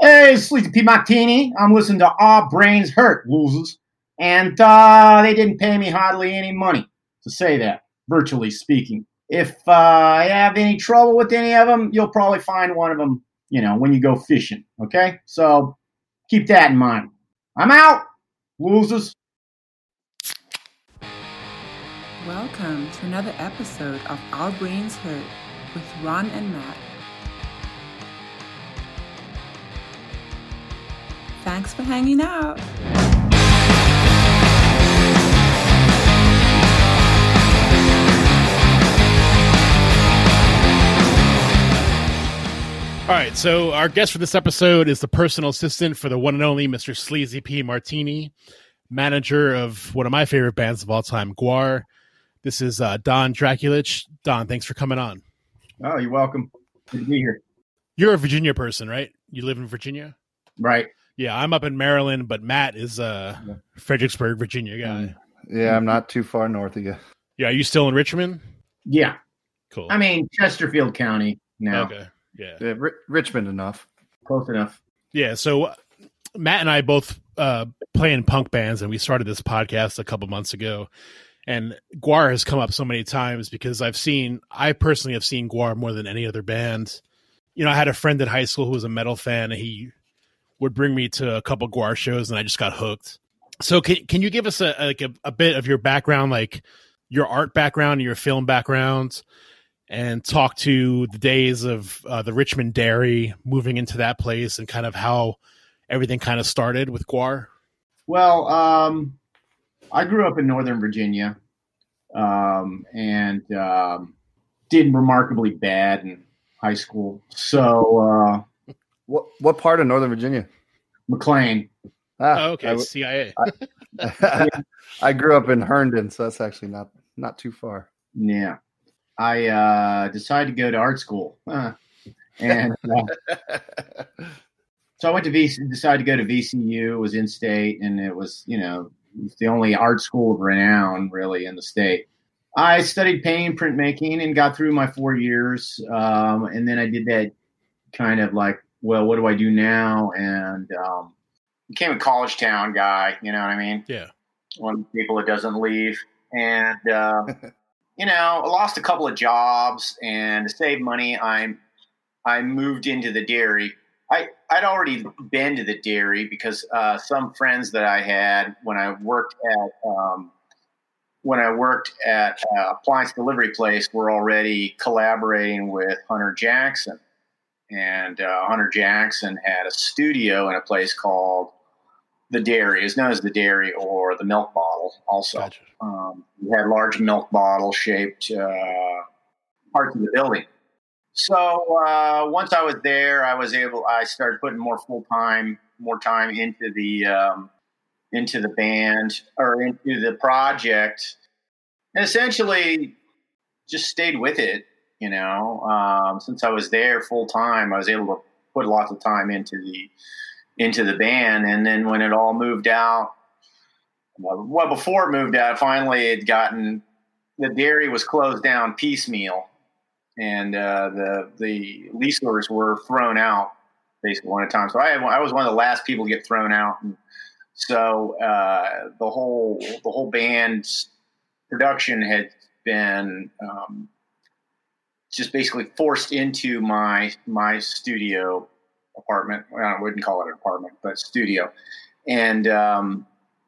Hey, Sleazy P. Martini. I'm listening to Our Brains Hurt, losers. And uh, they didn't pay me hardly any money to say that, virtually speaking. If uh, I have any trouble with any of them, you'll probably find one of them, you know, when you go fishing. Okay? So keep that in mind. I'm out, losers. Welcome to another episode of Our Brains Hurt with Ron and Matt. Thanks for hanging out. All right, so our guest for this episode is the personal assistant for the one and only Mr. Sleazy P. Martini, manager of one of my favorite bands of all time, GWAR. This is uh, Don Drakulich. Don, thanks for coming on. Oh, you're welcome. Good to be here. You're a Virginia person, right? You live in Virginia? Right. Yeah, I'm up in Maryland, but Matt is a Fredericksburg, Virginia guy. Yeah, I'm not too far north of you. Yeah, are you still in Richmond? Yeah. Cool. I mean, Chesterfield County now. okay. Yeah. Yeah, Ri- Richmond enough. Close enough. Yeah, so uh, Matt and I both uh, play in punk bands, and we started this podcast a couple months ago. And GWAR has come up so many times because I've seen, I personally have seen GWAR more than any other band. You know, I had a friend in high school who was a metal fan, and he would bring me to a couple GWAR shows, and I just got hooked. So, can can you give us a like a, a bit of your background, like your art background, your film background, and talk to the days of uh, the Richmond Dairy, moving into that place, and kind of how everything kind of started with GWAR? Well, um, I grew up in Northern Virginia um, and um, did remarkably bad in high school. So, uh, What what part of Northern Virginia? McLean. Ah, Oh, okay, I, CIA. I grew up in Herndon, so that's actually not not too far. Yeah. I uh, decided to go to art school. Huh. And uh, so I went to VC, decided to go to VCU, was in state, and it was, you know, the only art school of renown really in the state. I studied painting printmaking and got through my four years. Um, and then I did that kind of like, well, what do I do now? And um, became a college town guy, you know what I mean? yeah. one of the people that doesn't leave. And uh, you know, I lost a couple of jobs, and to save money, I'm I moved into the dairy. I I'd already been to the dairy because uh, some friends that I had when I worked at um, when I worked at uh, appliance delivery place were already collaborating with Hunter Jackson, and uh, Hunter Jackson had a studio in a place called the dairy. Is known as the dairy or the milk bottle also. Gotcha. um, we had large milk bottle shaped uh, parts of the building. So uh, once i was there i was able i started putting more full time more time into the um, into the band or into the project and essentially just stayed with it you know? Um, since i was there full time i was able to put lots of time into the into the band. And then when it all moved out well, before it moved out finally it gotten the dairy was closed down piecemeal. And uh, the the leaseholders were thrown out basically one at a time. So I, I was one of the last people to get thrown out. And so uh, the whole the whole band's production had been um, just basically forced into my my studio apartment. Well, I wouldn't call it an apartment, but studio. And um,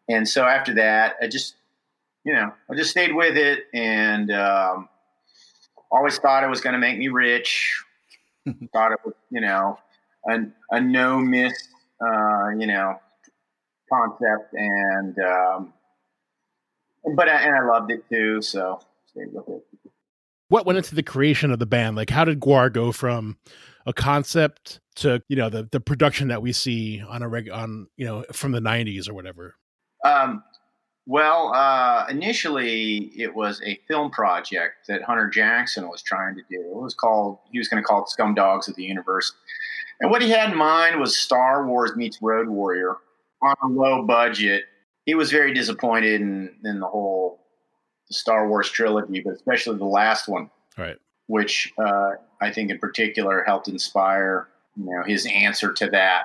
and so after that, I just you know I just stayed with it and um, always thought it was going to make me rich. thought it was you know a, a no miss uh, you know concept and um, but I, and I loved it too, so stayed with it. What went into the creation of the band? Like, how did GWAR go from a concept to you know the the production that we see on a reg on you know from the '90s or whatever? Um, well, uh, initially it was a film project that Hunter Jackson was trying to do. It was called, he was going to call it Scum Dogs of the Universe. And what he had in mind was Star Wars meets Road Warrior on a low budget. He was very disappointed in, in the whole Star Wars trilogy, but especially the last one, Right. which uh, I think in particular helped inspire you know his answer to that.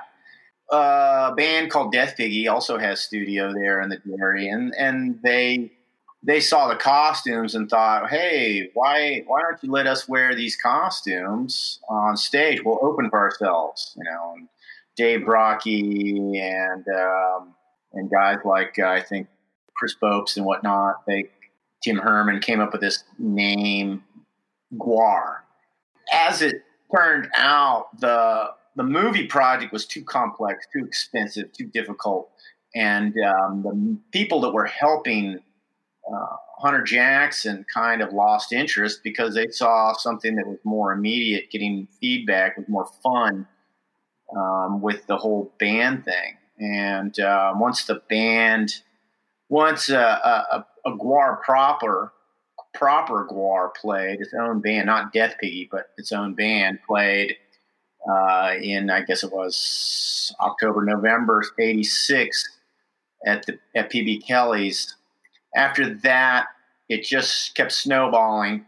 a band called Death Piggy also has studio there in the Dairy, and and they they saw the costumes and thought, hey, why why don't you let us wear these costumes on stage? We'll open for ourselves, you know. And Dave Brockie and um, and guys like uh, I think Chris Bopst and whatnot. They Tim Herman came up with this name, GWAR. As it turned out, the the movie project was too complex, too expensive, too difficult, and um, the people that were helping uh, Hunter Jackson kind of lost interest because they saw something that was more immediate, getting feedback was more fun um, with the whole band thing. And uh, once the band, once a, a, a GWAR proper, proper GWAR played its own band, not Death Piggy, but its own band played uh, in I guess it was October, November '86 at the at PB Kelly's. After that, it just kept snowballing,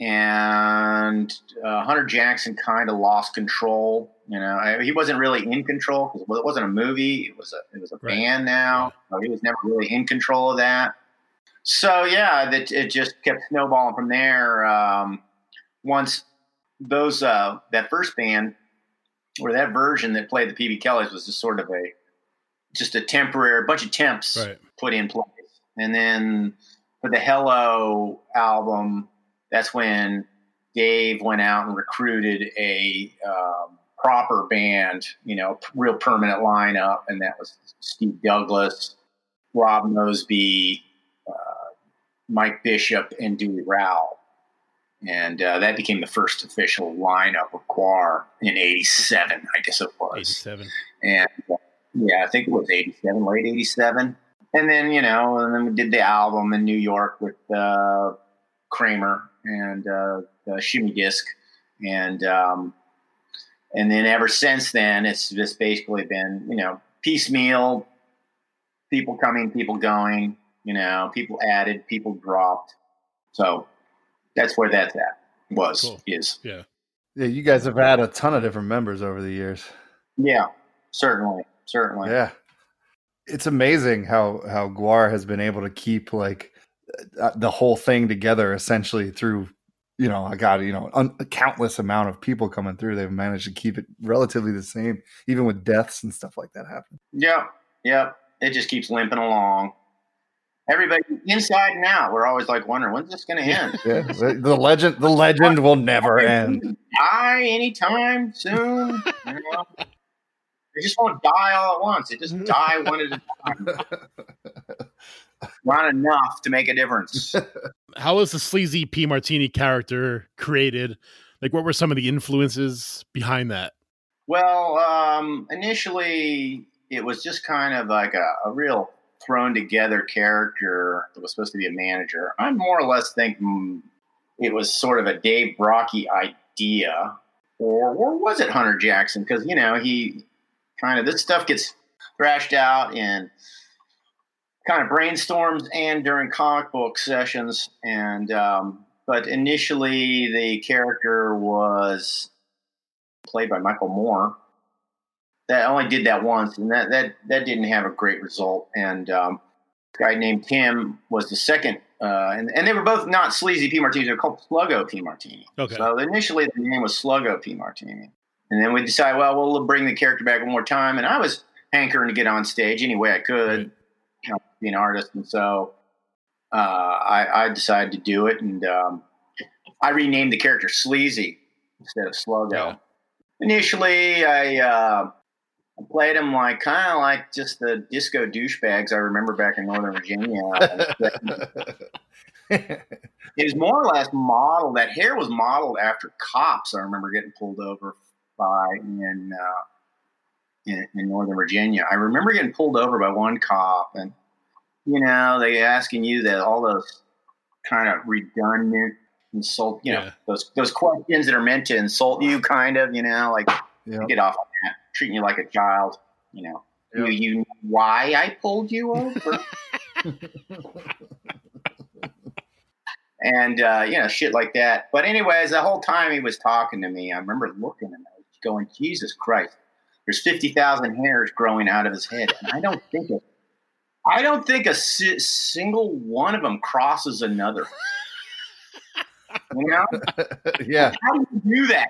and uh, Hunter Jackson kind of lost control. You know, I, he wasn't really in control because it wasn't a movie; it was a it was a right. band. Now, yeah. so he was never really in control of that. So yeah, that it just kept snowballing from there. Um, once those uh, that first band or that version that played the PB Kellys was just sort of a just a temporary bunch of temps right. put in place, and then for the Hello album, that's when Dave went out and recruited a um, proper band, you know, real permanent lineup, and that was Steve Douglas, Rob Mosby, uh, Mike Bishop, and Dewey Rowell and uh, that became the first official lineup of GWAR in '87, I guess it was. '87. And uh, yeah, I think it was '87, late '87. And then you know, and then we did the album in New York with uh, Kramer and uh, the Shimmy Disc, and um, and then ever since then, it's just basically been you know piecemeal, people coming, people going, you know, people added, people dropped. So that's where that's at. Was cool. is yeah. Yeah, you guys have had a ton of different members over the years. Yeah, certainly, certainly. Yeah, it's amazing how how GWAR has been able to keep like uh, the whole thing together essentially through you know i got you know un- a countless amount of people coming through they've managed to keep it relatively the same even with deaths and stuff like that happen yeah yeah it just keeps limping along everybody inside and out. We're always like wondering when's this going to end. Yeah, the legend, the legend will never end. Die anytime soon. You know? They just won't die all at once. They just die one at a time. Not enough to make a difference. How was the sleazy P Martini character created? Like, what were some of the influences behind that? Well, um, initially, it was just kind of like a, a real thrown together character that was supposed to be a manager. I more or less think it was sort of a Dave Brockie idea, or or was it Hunter Jackson? Because you know he kind of this stuff gets thrashed out in kind of brainstorms and during comic book sessions, and um, but initially the character was played by Michael Moore that only did that once, and that that that didn't have a great result. And um, a guy named Tim was the second, uh, and and they were both not sleazy P martinis; they were called Sluggo P martini. Okay. So initially the name was Sluggo P martini, and then we decided, well, we'll bring the character back one more time. And I was hankering to get on stage any way I could, right. Be an artist, and so uh, I, I, decided to do it, and um, I renamed the character Sleazy instead of Sluggo. Yeah. Initially, I uh, I played him like kind of like just the disco douchebags I remember back in Northern Virginia. it was more or less modeled. That hair was modeled after cops. I remember getting pulled over by in, uh, in in, Northern Virginia. I remember getting pulled over by one cop, and you know they asking you that all those kind of redundant insult. You know those those questions that are meant to insult you, kind of. You know, like yep. get off on that, treating you like a child. You know, yep. do you know why I pulled you over? and uh, you know, shit like that. But anyways, the whole time he was talking to me, I remember looking at him, going, Jesus Christ, there's 50,000 hairs growing out of his head. And I don't think it, I don't think a si- single one of them crosses another. You know? yeah. How do you do that?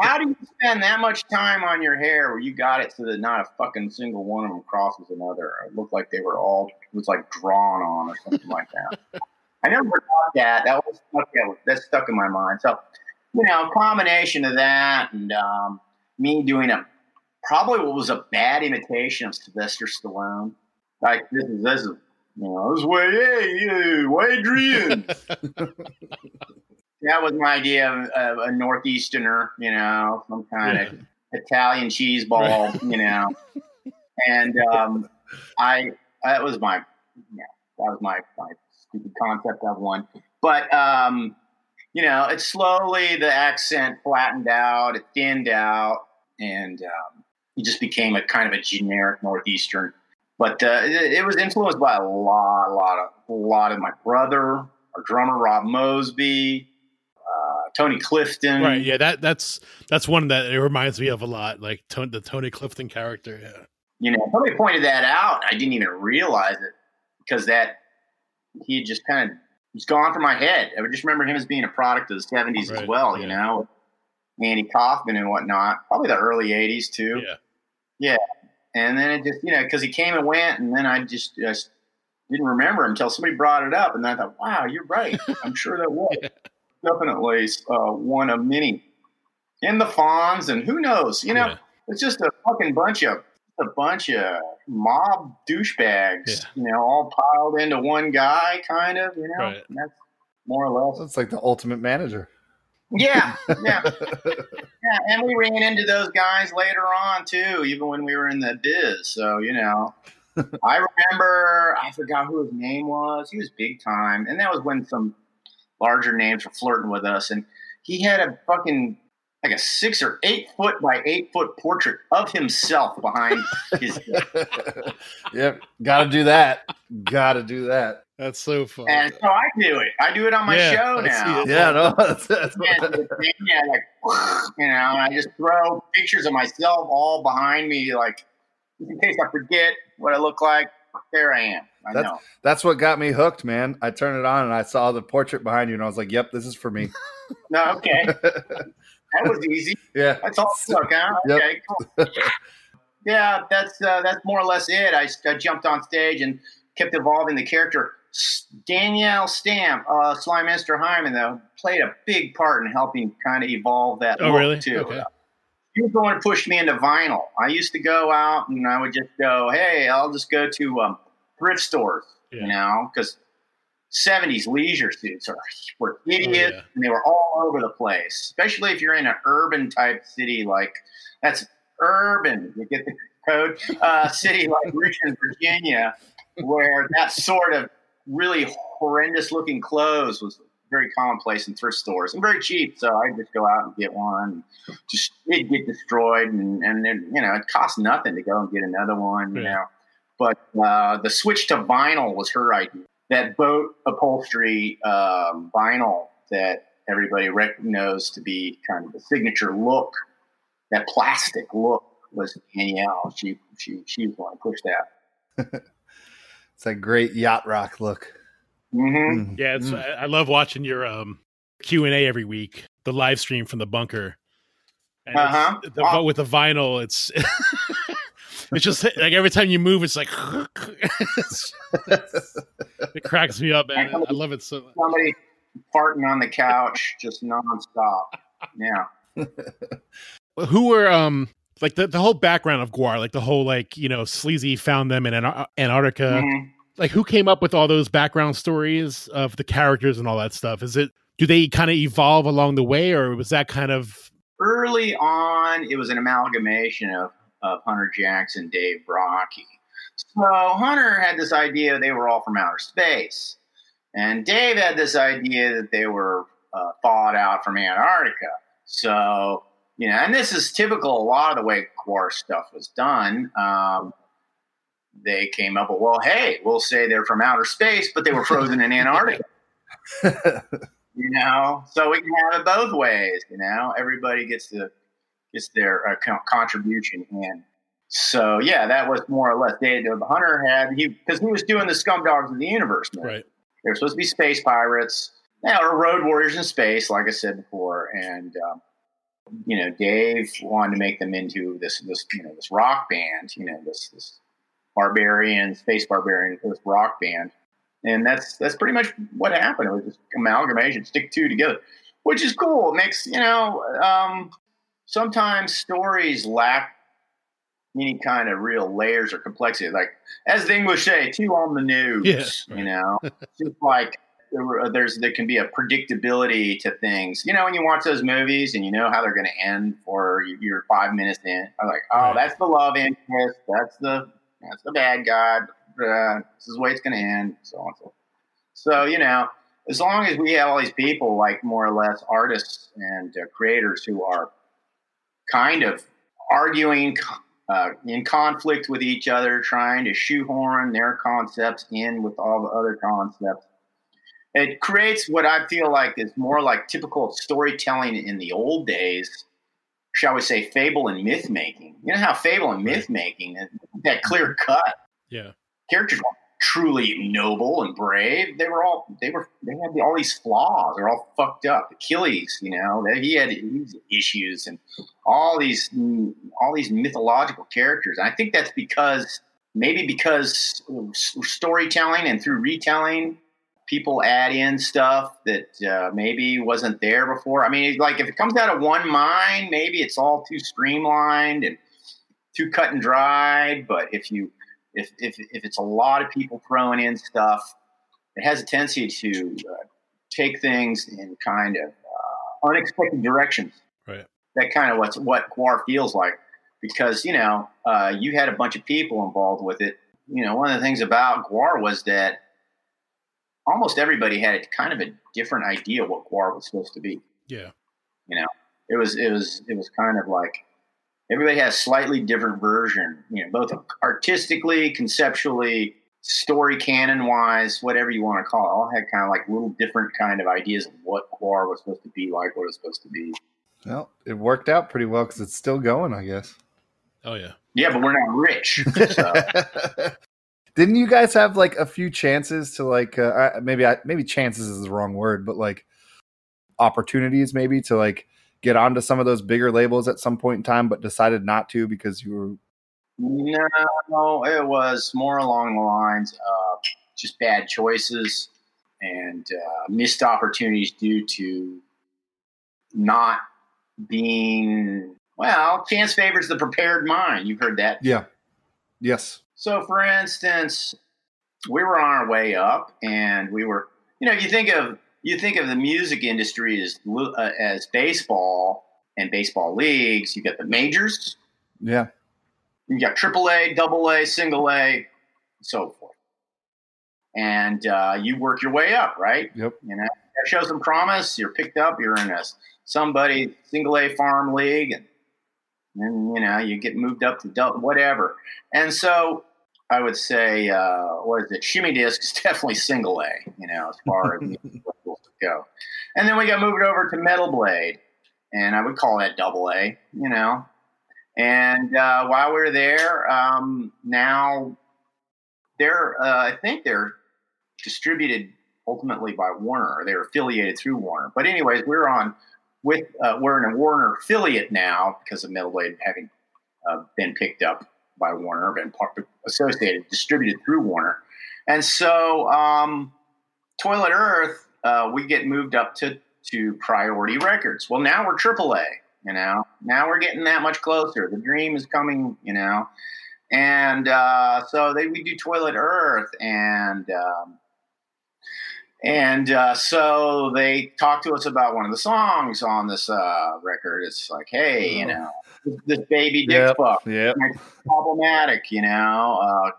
How do you spend that much time on your hair where you got it so that not a fucking single one of them crosses another? It looked like they were all, it was like drawn on or something like that. I never thought that. That was stuck, that stuck in my mind. So, you know, a combination of that and um, me doing a probably what was a bad imitation of Sylvester Stallone. Like this is this is you know this way hey you Adrian. that was my idea of, of, a northeasterner, you know, some kind yeah. of Italian cheese ball, right. you know, and um, I that was my yeah that was my my stupid concept of one, but um, you know, it slowly the accent flattened out, it thinned out, and um, it just became a kind of a generic northeastern. But uh, it, it, was influenced by a lot, a lot of, a lot of my brother, our drummer Rob Mosby, uh, Tony Clifton. Right. Yeah. That that's that's one that it reminds me of a lot, like Tony, the Tony Clifton character. Yeah. You know, somebody pointed that out. I didn't even realize it because that he had just kind of was gone from my head. I would just remember him as being a product of the seventies right. as well. Yeah. You know, Andy Kaufman and whatnot. Probably the early '80s too. Yeah, yeah. And then it just you know because he came and went, and then I just, just didn't remember him until somebody brought it up, and I thought, wow, you're right. I'm sure that was yeah. definitely uh, one of many. In the Fonz, and who knows? You know, yeah. it's just a fucking bunch of a bunch of mob douchebags. Yeah. You know, all piled into one guy, kind of. You know, right. that's more or less. It's like the ultimate manager. Yeah, yeah, yeah. And we ran into those guys later on too, even when we were in the biz. So you know, I remember I forgot who his name was. He was big time, and that was when some larger names were flirting with us. And he had a fucking like a six or eight foot by eight foot portrait of himself behind his. yep, got to do that. Got to do that. That's so fun. And so I do it. I do it on my yeah, show now. Yeah, no, that's, that's yeah, yeah, like you know, I just throw pictures of myself all behind me, like in case I forget what I look like. There I am. I that's, know. That's what got me hooked, man. I turned it on and I saw the portrait behind you, and I was like, "Yep, this is for me." no, okay, that was easy. Yeah, that's all took, huh? Yep. Okay, cool. yeah, that's uh, that's more or less it. I, I jumped on stage and kept evolving the character Danielle Stampe, uh, Slymenstra Hymen, though, played a big part in helping kind of evolve that oh, really? too. Okay. He was the one who pushed me into vinyl. I used to go out and I would just go, hey, I'll just go to um, thrift stores, yeah. you know, because 70s leisure suits are, were hideous oh, yeah. and they were all over the place, especially if you're in an urban type city like that's urban. You get the code uh, city like Richmond, Virginia, where that sort of really horrendous looking clothes was very commonplace in thrift stores and very cheap. So I'd just go out and get one. Just it get destroyed, and and then, you know it costs nothing to go and get another one. You yeah. know, but uh, the switch to vinyl was her idea. That boat upholstery um, vinyl that everybody knows to be kind of the signature look, that plastic look was Danielle. She she she was the one to push that. It's a great yacht rock look. Mm-hmm. Yeah, it's, mm. I love watching your um, Q and A every week, the live stream from the bunker. Uh-huh. The. With the vinyl, it's it's just like every time you move, it's like it cracks me up, man. I love it so. Somebody farting on the couch, just nonstop. Yeah. Who were um like the, the whole background of GWAR, like the whole like you know sleazy found them in Antarctica. Mm-hmm. Like who came up with all those background stories of the characters and all that stuff? Is it do they kind of evolve along the way, or was that kind of early on? It was an amalgamation of of Hunter Jackson, Dave Brockie. So Hunter had this idea they were all from outer space, and Dave had this idea that they were uh, thawed out from Antarctica. So you know, and this is typical a lot of the way GWAR stuff was done. Um, they came up with, well, hey, we'll say they're from outer space, but they were frozen in Antarctica. you know, so we can have it both ways. You know, everybody gets to gets their uh, contribution, and So yeah, that was more or less Dave the Hunter had he because he was doing the Scum Dogs of the Universe. movie. Right. They were supposed to be space pirates, yeah, or road warriors in space, like I said before. And um, you know, Dave wanted to make them into this this you know this rock band, you know this this barbarian space barbarian this rock band, and that's that's pretty much what happened. It was just amalgamation, stick two together, which is cool. It makes you know um, sometimes stories lack any kind of real layers or complexity. Like as the English say, too on the news. Yeah, right. You know, just like there, there's there can be a predictability to things. You know, when you watch those movies and you know how they're going to end, or you- you're five minutes in, I'm like, oh, Right. that's the love interest. That's the that's the bad guy. Uh, this is the way it's going to end. So on so. So you know, as long as we have all these people, like more or less artists and uh, creators who are kind of arguing uh, in conflict with each other, trying to shoehorn their concepts in with all the other concepts. It creates what I feel like is more like typical storytelling in the old days, shall we say, fable and myth making. You know how fable and myth making, that clear cut Yeah. characters truly noble and brave. They were all they were they had all these flaws. They're all fucked up. Achilles, you know, he had issues and all these all these mythological characters. And I think that's because maybe because storytelling and through retelling, people add in stuff that uh, maybe wasn't there before. I mean, like if it comes out of one mind, maybe it's all too streamlined and too cut and dried. But if you if, if, if it's a lot of people throwing in stuff, it has a tendency to uh, take things in kind of uh, unexpected directions. Right. That kind of what's what GWAR feels like because you know uh, you had a bunch of people involved with it. You know, one of the things about GWAR was that almost everybody had kind of a different idea what GWAR was supposed to be. Yeah. You know, it was it was it was kind of like everybody has slightly different version. You know, both artistically, conceptually, story canon wise, whatever you want to call it, all had kind of like little different kind of ideas of what GWAR was supposed to be like, what it was supposed to be. Well, it worked out pretty well because it's still going, I guess. Oh yeah. Yeah, but we're not rich. So. Didn't you guys have like a few chances to like uh, maybe I, maybe chances is the wrong word, but like opportunities maybe to like get onto some of those bigger labels at some point in time, but decided not to because you were No, it was more along the lines of just bad choices and uh, missed opportunities due to not being well. Chance favors the prepared mind. You've heard that. yeah yes So, for instance, we were on our way up, and we were, you know, if you think of you think of the music industry as uh, as baseball and baseball leagues. You got the majors, yeah you got triple A, double A, single A, so forth. And uh, you work your way up, right? yep You know, that shows some promise. You're picked up. You're in a somebody single A farm league, and then you know you get moved up to dou- whatever. And so I would say, uh, what is it? Shimmy disc is definitely single A. You know, as far as go. And then we got moved over to metal blade, and I would call that double A. You know, and uh, while we were there, um, now they're uh, I think they're distributed ultimately by Warner. They're affiliated through Warner. But anyways, we're on with uh, we're in a Warner affiliate now because of Metal Blade having uh, been picked up by Warner, been associated, distributed through Warner, and so um, Toilet Earth, uh, we get moved up to to Priority Records. Well, now we're AAA. You know, now we're getting that much closer. The dream is coming. You know, and uh, so they we do Toilet Earth, and um, and uh, so they talked to us about one of the songs on this uh, record. It's like, hey, you Oh. know, this, this baby dick Yep. fuck yep problematic, you know. Uh,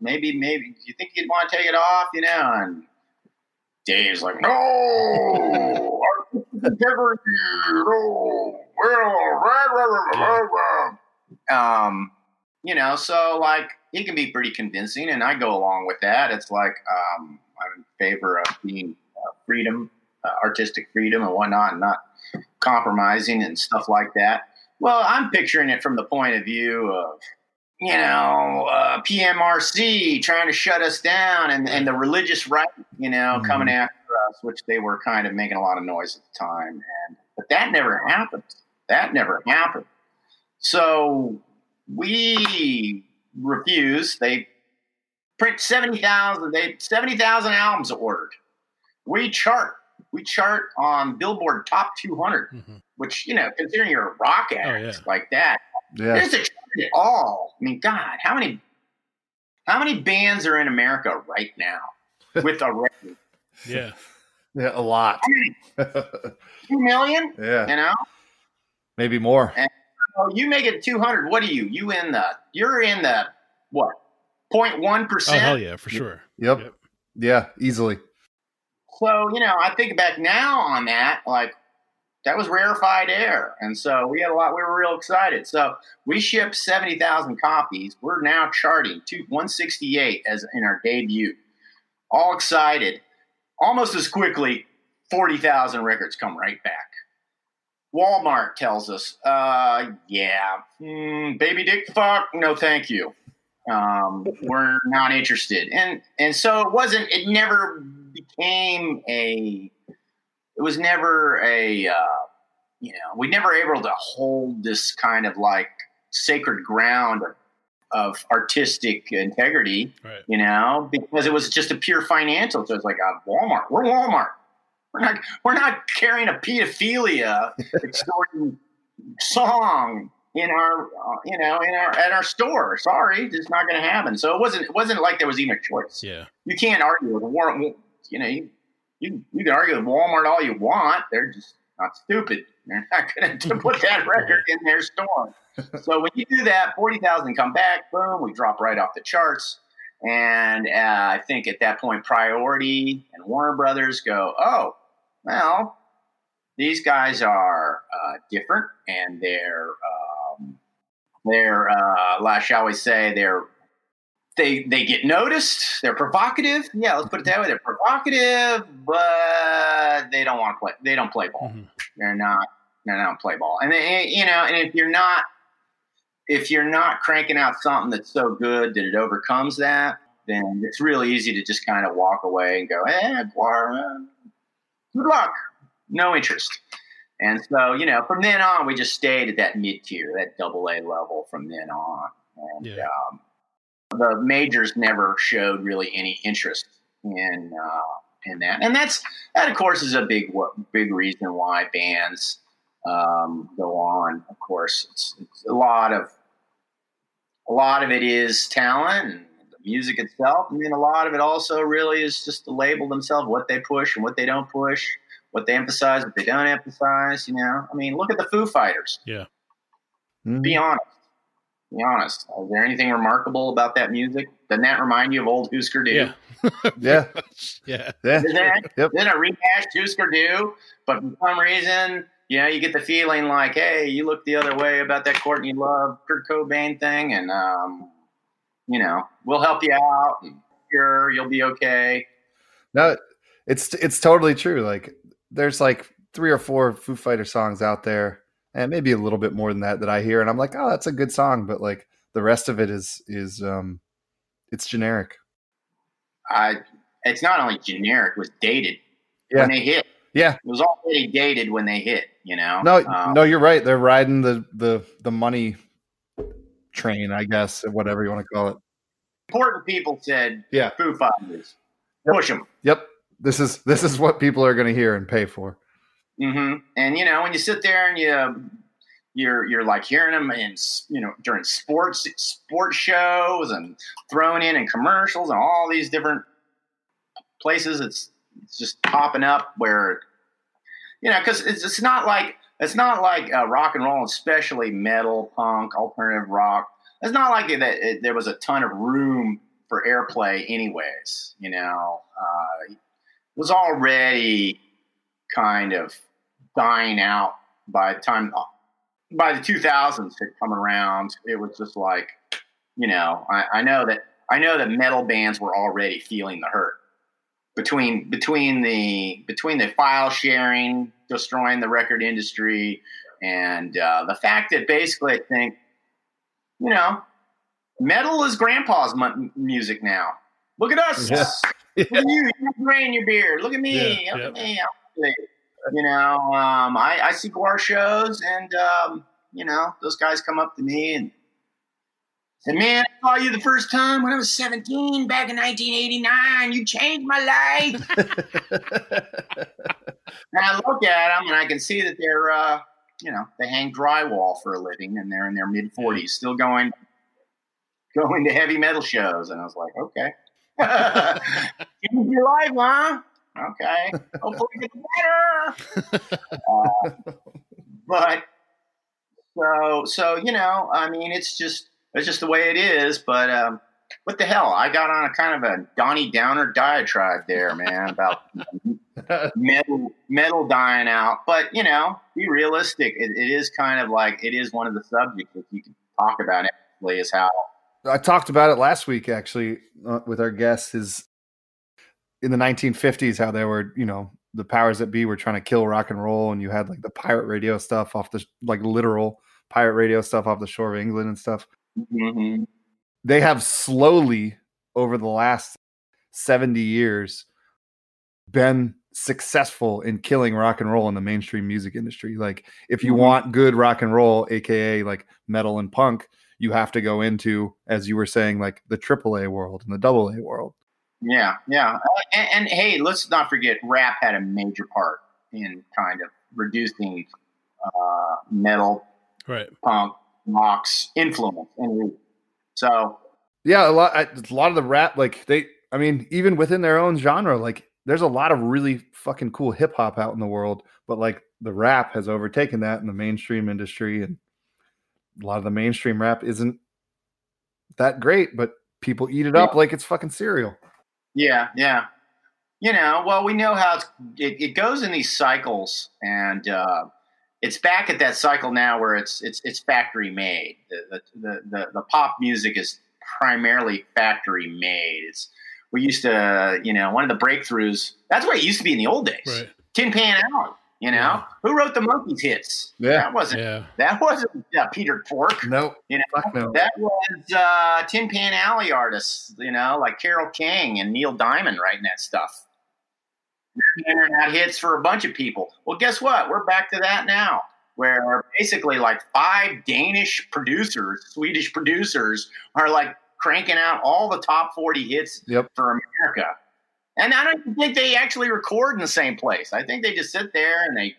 maybe, maybe you think you'd want to take it off, you know? And Dave's like, no, artistic integrity, no, well, rah, rah, rah, rah, rah." um, you know, so like he can be pretty convincing, and I go along with that. It's like um, I'm in favor of being uh, freedom, uh, artistic freedom, and whatnot, and not compromising and stuff like that. Well, I'm picturing it from the point of view of you know, uh, PMRC trying to shut us down, and and the religious right, you know, Mhm. coming after us, which they were kind of making a lot of noise at the time, and but that never happened. That never happened. So we refused. They print seventy thousand. They seventy thousand albums ordered. We chart. We chart on Billboard Top 200, Mhm. which you know, considering you're a rock act Oh, yeah. like that, Yeah. there's a chart at all. I mean, God, how many how many bands are in America right now with a record? Yeah. Yeah, a lot. Two million? yeah. You know? Maybe more. Oh, you make it two hundred. What are you? You in the you're in the what? 0.1 Oh hell yeah, for sure. Yep. Yep. Yeah, easily. So, you know, I think back now on that, like that was rarefied air. And so we had a lot, we were real excited. So we shipped 70,000 copies. We're now charting to 168 as in our debut. All excited. Almost as quickly, 40,000 records come right back. Walmart tells us, uh, yeah, mm, baby dick fuck, no thank you. Um, we're not interested. And and so it wasn't, it never became a, it was never a, uh, you know, we never able to hold this kind of like sacred ground of, of artistic integrity, Right. you know, because it was just a pure financial. So it's like uh, Walmart. We're Walmart. We're not. We're not carrying a pedophilia extorting song in our, uh, you know, in our at our store. Sorry, it's not going to happen. So it wasn't. It wasn't like there was even a choice. Yeah. You can't argue with Walmart. You know, you, you you can argue with Walmart all you want. They're just not stupid. They're not going to put that record in their store. So when you do that, forty thousand come back. Boom, we drop right off the charts. And uh, I think at that point, Priority and Warner Brothers go, oh, well, these guys are uh, different, and they're um, they're uh, shall we say they're they they get noticed. They're provocative. Yeah, let's put it that way. They're provocative, but they don't want to play. They don't play ball. Mhm. They're not. They don't play ball. And they, you know, and if you're not if you're not cranking out something that's so good that it overcomes that, then it's really easy to just kind of walk away and go, "Eh, uh, good luck." No interest. And so, you know, from then on, we just stayed at that mid tier, that double A level from then on. And Yeah. um, the majors never showed really any interest in uh, in that. And that's that, of course, is a big big reason why bands um, go on. Of course, it's, it's a lot of a lot of it is talent and the music itself, and then a lot of it also really is just the label themselves, what they push and what they don't push, what they emphasize, what they don't emphasize. You know, I mean, look at the Foo Fighters. Mhm. Be honest. Be honest. Is there anything remarkable about that music? Doesn't that remind you of old Husker Du? Yeah. Yeah. Yeah. Yeah. Isn't it? Yep. Isn't it rehashed Husker Du? But for some reason, you know, you get the feeling like, hey, you look the other way about that Courtney Love, Kurt Cobain thing, and um, you know, we'll help you out. And sure, you'll be okay. No, it's it's totally true. Like there's like three or four Foo Fighter songs out there, and maybe a little bit more than that that I hear, and I'm like, oh, that's a good song, but like the rest of it is is um, it's generic. I, it's not only generic; it was dated Yeah. when they hit. Yeah. It was already dated when they hit. You know. No, Um, no, you're right. They're riding the the the money train, I guess, or whatever you want to call it. important people said, Yeah. Foo Fighters, Yep. push them. Yep. This is this is what people are going to hear and pay for. Hmm And you know, when you sit there and you you're you're like hearing them in you know during sports sports shows and thrown in in commercials and all these different places. It's it's just popping up where you know because it's it's not like it's not like uh, rock and roll, especially metal, punk, alternative rock. It's not like that it, there was a ton of room for airplay, anyways. You know, uh, it was already kind of dying out by the time by the 2000s had come around it was just like you know I, I know that i know that metal bands were already feeling the hurt between between the between the file sharing destroying the record industry and uh, the fact that basically i think you know metal is grandpa's mu- music now. Look at us. Yeah. Look at you, you're graying your beard. Look at me. Yeah, Look at me. I'm You know, um, I, I see GWAR shows, and um, you know, those guys come up to me and say, "Man, I saw you the first time when I was 17 back in 1989. You changed my life." And I look at them and I can see that they're, uh, you know, they hang drywall for a living and they're in their mid 40s, still going, going to heavy metal shows. And I was like, okay, change your life, huh? Okay, hopefully it gets better. Uh, but so, so you know, I mean, it's just it's just the way it is. But um, what the hell? I got on a kind of a Donnie Downer diatribe there, man, about metal metal dying out. But you know, be realistic. It, it is kind of like it is one of the subjects that you can talk about. Actually, is how I talked about it last week actually uh, with our guest. Is in the 1950s how they were, you know, the powers that be were trying to kill rock and roll, and you had like the pirate radio stuff off the like literal pirate radio stuff off the shore of England and stuff. Mhm. They have slowly over the last 70 years been successful in killing rock and roll in the mainstream music industry. Like if you Mhm. want good rock and roll, aka like metal and punk, you have to go into, as you were saying, like the AAA world and the double A world. Yeah, yeah. Uh, And, and hey, let's not forget, rap had a major part in kind of reducing uh, metal, Right. punk, rock's influence. And so, Yeah, a lot. a lot of the rap, like they, I mean, even within their own genre, like there's a lot of really fucking cool hip hop out in the world, but like the rap has overtaken that in the mainstream industry, and a lot of the mainstream rap isn't that great, but people eat it up like it's fucking cereal. Yeah, yeah. You know, well, we know how it's, it, it goes in these cycles, and uh, it's back at that cycle now where it's it's it's factory made. The the, the, the, the pop music is primarily factory made. It's we used to, you know, one of the breakthroughs. That's what it used to be in the old days. Right. Tin Pan Alley. You know, Yeah. who wrote the Monkees hits? Yeah. that wasn't Yeah. that wasn't uh, Peter Tork. No, You know, fuck no. that was uh, Tin Pan Alley artists. You know, like Carole King and Neil Diamond writing that stuff. Hammering out hits for a bunch of people. Well, guess what? We're back to that now, where basically like five Danish producers, Swedish producers, are like cranking out all the top forty hits Yep. for America. And I don't think they actually record in the same place. I think they just sit there and they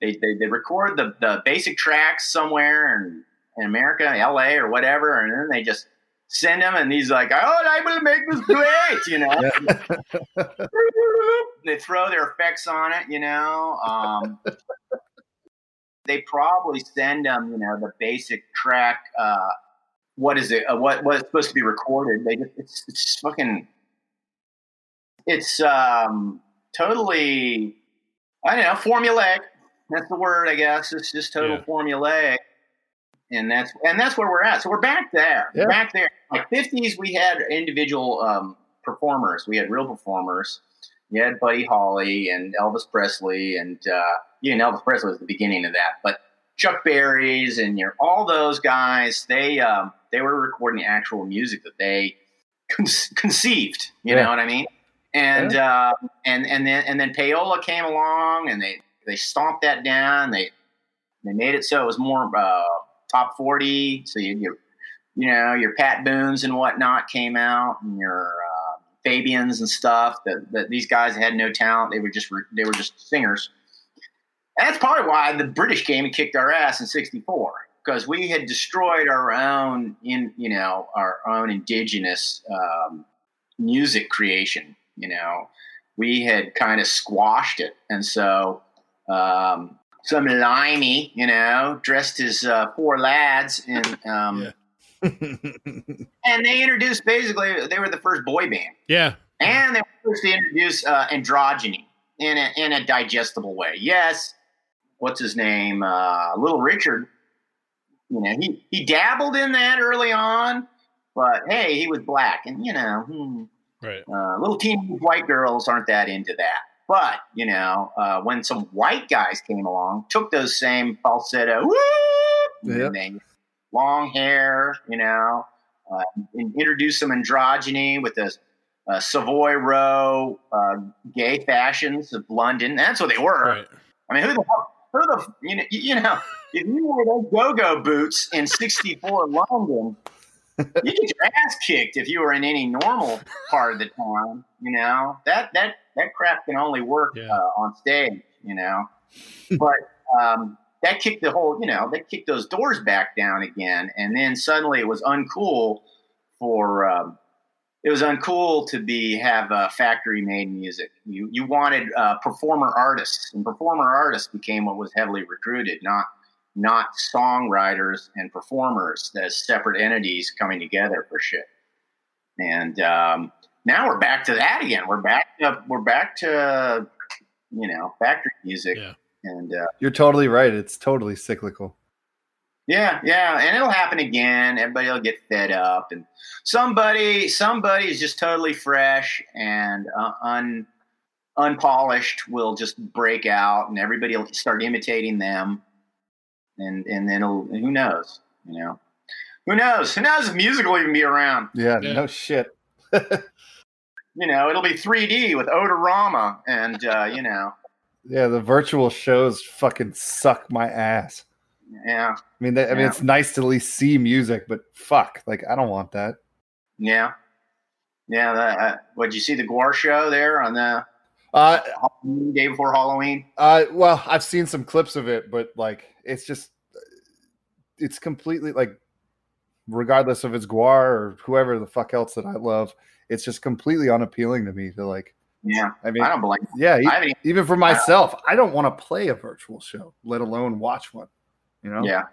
they, they, they record the, the basic tracks somewhere in, in America, LA or whatever, and then they just send them and he's like, Oh, I will make this great, you know. they throw their effects on it, you know. Um, they probably send them, you know, the basic track. Uh, what is it? Uh, what what is supposed to be recorded? They just it's it's fucking. It's um totally. I don't know formulaic. That's the word, I guess. It's just total Yeah. formulaic, and that's and that's where we're at. So we're back there. Yeah. Back there. Like fifties, we had individual um, performers. We had real performers. You had Buddy Holly and Elvis Presley, and uh, you know Elvis Presley was the beginning of that. But Chuck Berry's and your all those guys, they um, they were recording actual music that they con- conceived. You Yeah. know what I mean? And uh, and and then and then Payola came along, and they they stomped that down. They they made it so it was more uh, top forty. So you you you know your Pat Boone's and whatnot came out, and your uh, Fabians and stuff. That, that these guys had no talent. They were just re- they were just singers. And that's probably why the British came and kicked our ass in '64 because we had destroyed our own in you know our own indigenous um, music creation. You know, we had kind of squashed it, and so um, some limey, you know, dressed as uh, four lads in. Um, Yeah. and they introduced basically they were the first boy band, Yeah. and they were first to introduce uh, androgyny in a, in a digestible way. Yes, what's his name? Uh, Little Richard. You know, he he dabbled in that early on, but hey, he was black, and you know, hmm, Right. uh, little teenage white girls aren't that into that. But you know, uh, when some white guys came along, took those same falsetto, woo, Yeah. and they- long hair, you know, uh, introduced some androgyny with the uh, Savoy Row uh, gay fashions of London. That's what they were. Right. I mean, who the hell, who the you know, you know if you wore those go-go boots in '64 London, you get your ass kicked if you were in any normal part of the town. You know that that that crap can only work Yeah. uh, on stage. You know, but um, that kicked the whole. You know, that kicked those doors back down again, and then suddenly it was uncool for. Um, it was uncool to be have uh, factory made music. You you wanted uh, performer artists, and performer artists became what was heavily recruited, not not songwriters and performers as separate entities coming together for shit. And um, now we're back to that again. We're back to we're back to you know factory music, Yeah. and uh, You're totally right. It's totally cyclical. yeah, yeah, and it'll happen again. Everybody will get fed up, and somebody, somebody is just totally fresh and uh, un unpolished will just break out, and everybody will start imitating them, and and then it'll, who knows, you know, who knows, who knows if music will even be around. Yeah, Yeah. no shit. You know, it'll be 3D with Odorama, and uh, you know, Yeah, the virtual shows fucking suck my ass. yeah, I mean, they, I mean, it's nice to at least see music, but fuck, like I don't want that. yeah, yeah. That, uh, what did you see the GWAR show there on the Uh, day before Halloween? uh, well, I've seen some clips of it, but like, it's just, it's completely like, regardless of it's GWAR or whoever the fuck else that I love, it's just completely unappealing to me. To like, Yeah, I mean, I don't blame. yeah, I haven't even- even for myself, I don't want to play a virtual show, let alone watch one. You know, Yeah,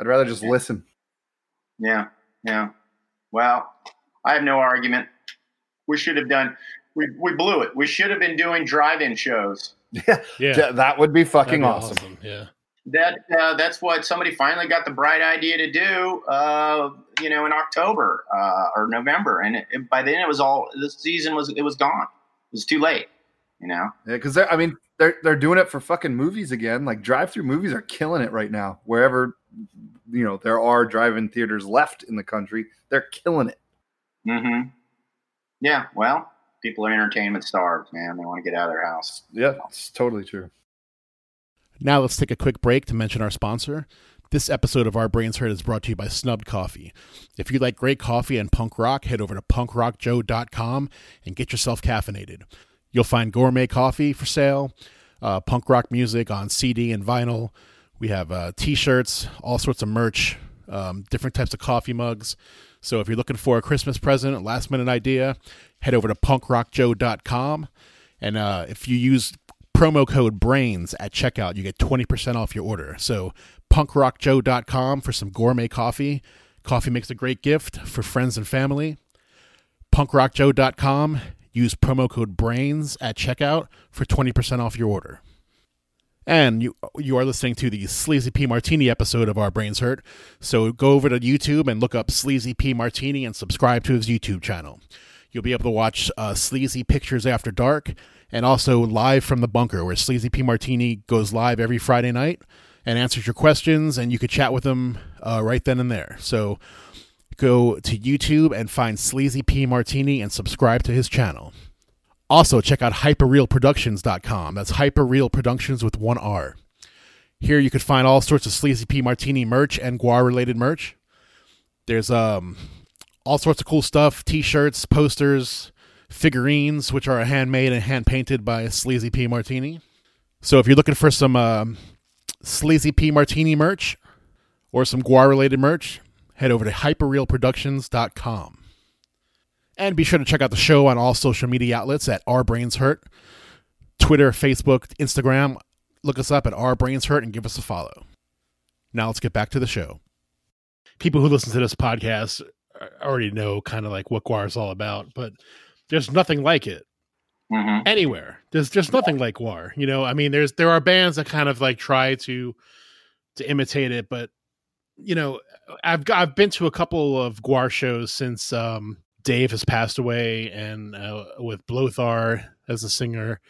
I'd rather just Yeah. listen. yeah, yeah. Well, I have no argument. We should have done. We we blew it. We should have been doing drive-in shows. Yeah, Yeah. That would be fucking That'd be awesome. Yeah. That uh, that's what somebody finally got the bright idea to do. Uh, you know, in October uh, or November, and it, it- by then it was all the season was it was gone. It was too late. You know. Yeah, because they're I mean they're they're doing it for fucking movies again. Like drive through movies are killing it right now. Wherever you know there are drive-in theaters left in the country, they're killing it. Mm-hmm. Yeah. Well, people are entertainment starved, man. They want to get out of their house. Yeah, it's totally true. Now let's take a quick break to mention our sponsor. This episode of Our Brains Hurt is brought to you by Snubbed Coffee. If you like great coffee and punk rock, head over to punkrockjoe.com and get yourself caffeinated. You'll find gourmet coffee for sale, uh, punk rock music on CD and vinyl. We have uh, t shirts, all sorts of merch, um, different types of coffee mugs. So if you're looking for a Christmas present, a last minute idea, head over to punkrockjoe.com. And uh, if you use promo code BRAINS at checkout, you get 20% off your order. So punkrockjoe.com for some gourmet coffee. Coffee makes a great gift for friends and family. punkrockjoe.com. Use promo code BRAINS at checkout for 20% off your order. And you you are listening to the Sleazy P Martini episode of Our Brains Hurt. So go over to YouTube and look up Sleazy P Martini and subscribe to his YouTube channel. You'll be able to watch uh, Sleazy Pictures After Dark and also Live from the Bunker, where Sleazy P Martini goes live every Friday night and answers your questions, and you could chat with him uh, right then and there. So go to YouTube and find Sleazy P Martini and subscribe to his channel. Also, check out hyperealproductions.com. That's Hypereal Productions with one R. Here you can find all sorts of Sleazy P Martini merch and GWAR related merch. There's um all sorts of cool stuff, t-shirts, posters, figurines which are handmade and hand painted by Sleazy P Martini. So if you're looking for some um, Sleazy P Martini merch or some GWAR related merch, head over to hyperealproductions.com. And be sure to check out the show on all social media outlets at Our Brains Hurt Twitter, Facebook, Instagram. Look us up at Our Brains Hurt and give us a follow. Now let's get back to the show. People who listen to this podcast already know kind of like what GWAR is all about, but there's nothing like it Mm-hmm. anywhere. There's just nothing like GWAR. You know, I mean, there's there are bands that kind of like try to to imitate it, but you know, I've got, I've been to a couple of GWAR shows since um, Dave has passed away, and uh, with Blothar as a singer,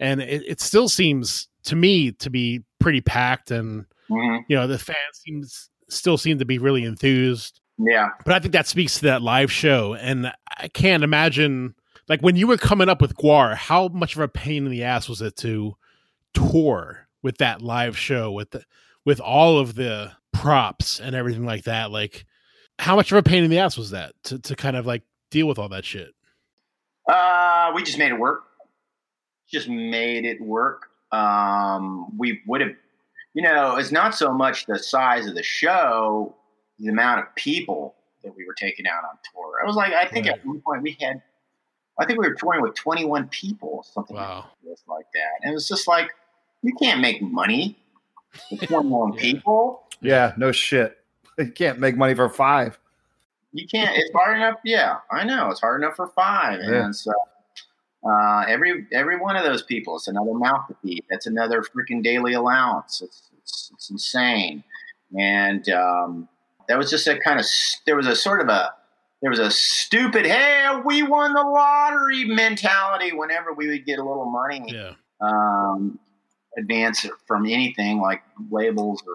and it, it still seems to me to be pretty packed, and Mm-hmm. you know, the fans seems still seem to be really enthused. Yeah. But I think that speaks to that live show. And I can't imagine, like, when you were coming up with GWAR, how much of a pain in the ass was it to tour with that live show with the, with all of the props and everything like that? Like, how much of a pain in the ass was that to, to kind of like deal with all that shit? Uh, we just made it work. Just made it work. Um, we would have, you know, it's not so much the size of the show, the amount of people that we were taking out on tour. It was like I think Right. at one point we had, I think we were touring with 21 people, something Wow. like that. And it was just like you can't make money with 21 Yeah. people. Yeah, no shit. You can't make money for five. You can't. It's hard enough. Yeah, I know. It's hard enough for five, Yeah. and so uh, every every one of those people, it's another mouth to feed. That's another freaking daily allowance. It's it's, it's insane, and um, that was just a kind of there was a sort of a there was a stupid hey we won the lottery mentality whenever we would get a little money Yeah. um, advance from anything like labels or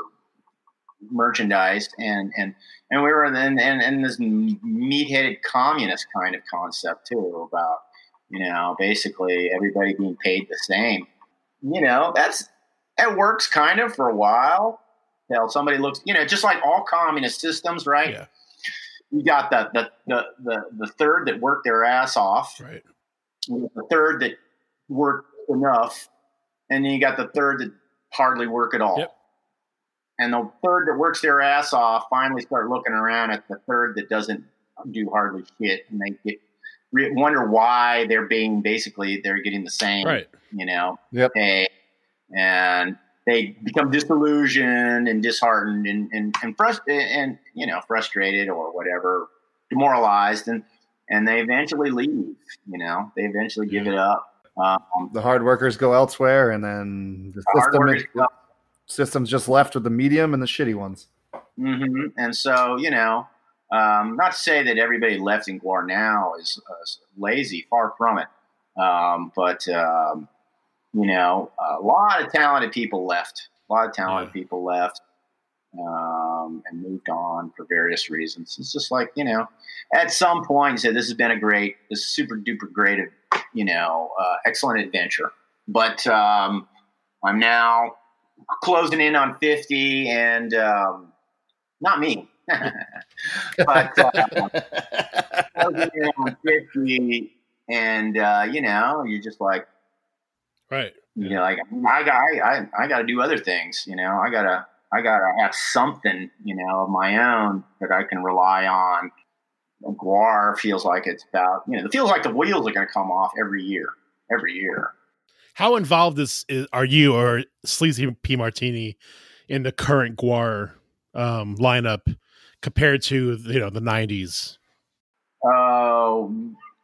merchandise and and and we were in and and this meat-headed communist kind of concept too about you know basically everybody being paid the same you know that's that works kind of for a while till somebody looks you know just like all communist systems right Yeah. You got the the the the, the third that worked their ass off Right. the third that worked enough, and then you got the third that hardly work at all. Yep. And the third that works their ass off finally start looking around at the third that doesn't do hardly shit, and they get re- wonder why they're being basically they're getting the same, Right. you know, Yep. pay, and they become disillusioned and disheartened and and and, frust- and you know frustrated or whatever, demoralized, and and they eventually leave. You know, they eventually give it up. Um, The hard workers go elsewhere, and then the the system go system's just left with the medium and the shitty ones. hmm And so, you know, um, not to say that everybody left in GWAR now is uh, lazy, far from it. Um, but, um, you know, a lot of talented people left. A lot of talented Yeah. people left um, and moved on for various reasons. It's just like, you know, at some point, you said, this has been a great, this super duper great, you know, uh, excellent adventure. But um, I'm now closing in on 50 and um, not me. but uh, closing in on 50 and uh, you know, you're just like, Right. you know, like I got, I, I, I got to do other things. You know, I gotta, I gotta have something, you know, of my own that I can rely on. GWAR feels like it's about, you know, it feels like the wheels are going to come off every year, every year. How involved is, is are you or Sleazy P Martini in the current GWAR um, lineup compared to you know the '90s? Oh,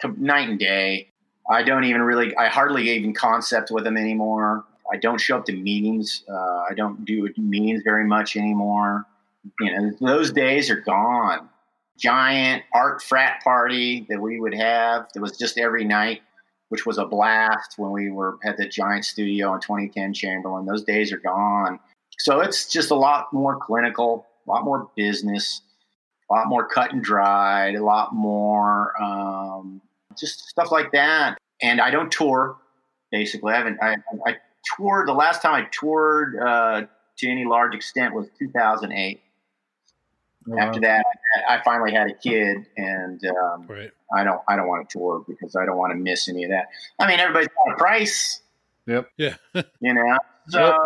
to night and day. I don't even really, I hardly even concept with them anymore. I don't show up to meetings. Uh, I don't do meetings very much anymore. You know, those days are gone. Giant art frat party that we would have that was just every night, which was a blast when we were had the giant studio in 2010 Chamberlain. Those days are gone. So it's just a lot more clinical, a lot more business, a lot more cut and dried, a lot more um, just stuff like that. And I don't tour. Basically, I haven't. I, I toured the last time I toured uh, to any large extent was 2008. After that, I finally had a kid, and um, Right. I don't. I don't want to tour because I don't want to miss any of that. I mean, everybody's got a price, Yep. Yeah. you know. So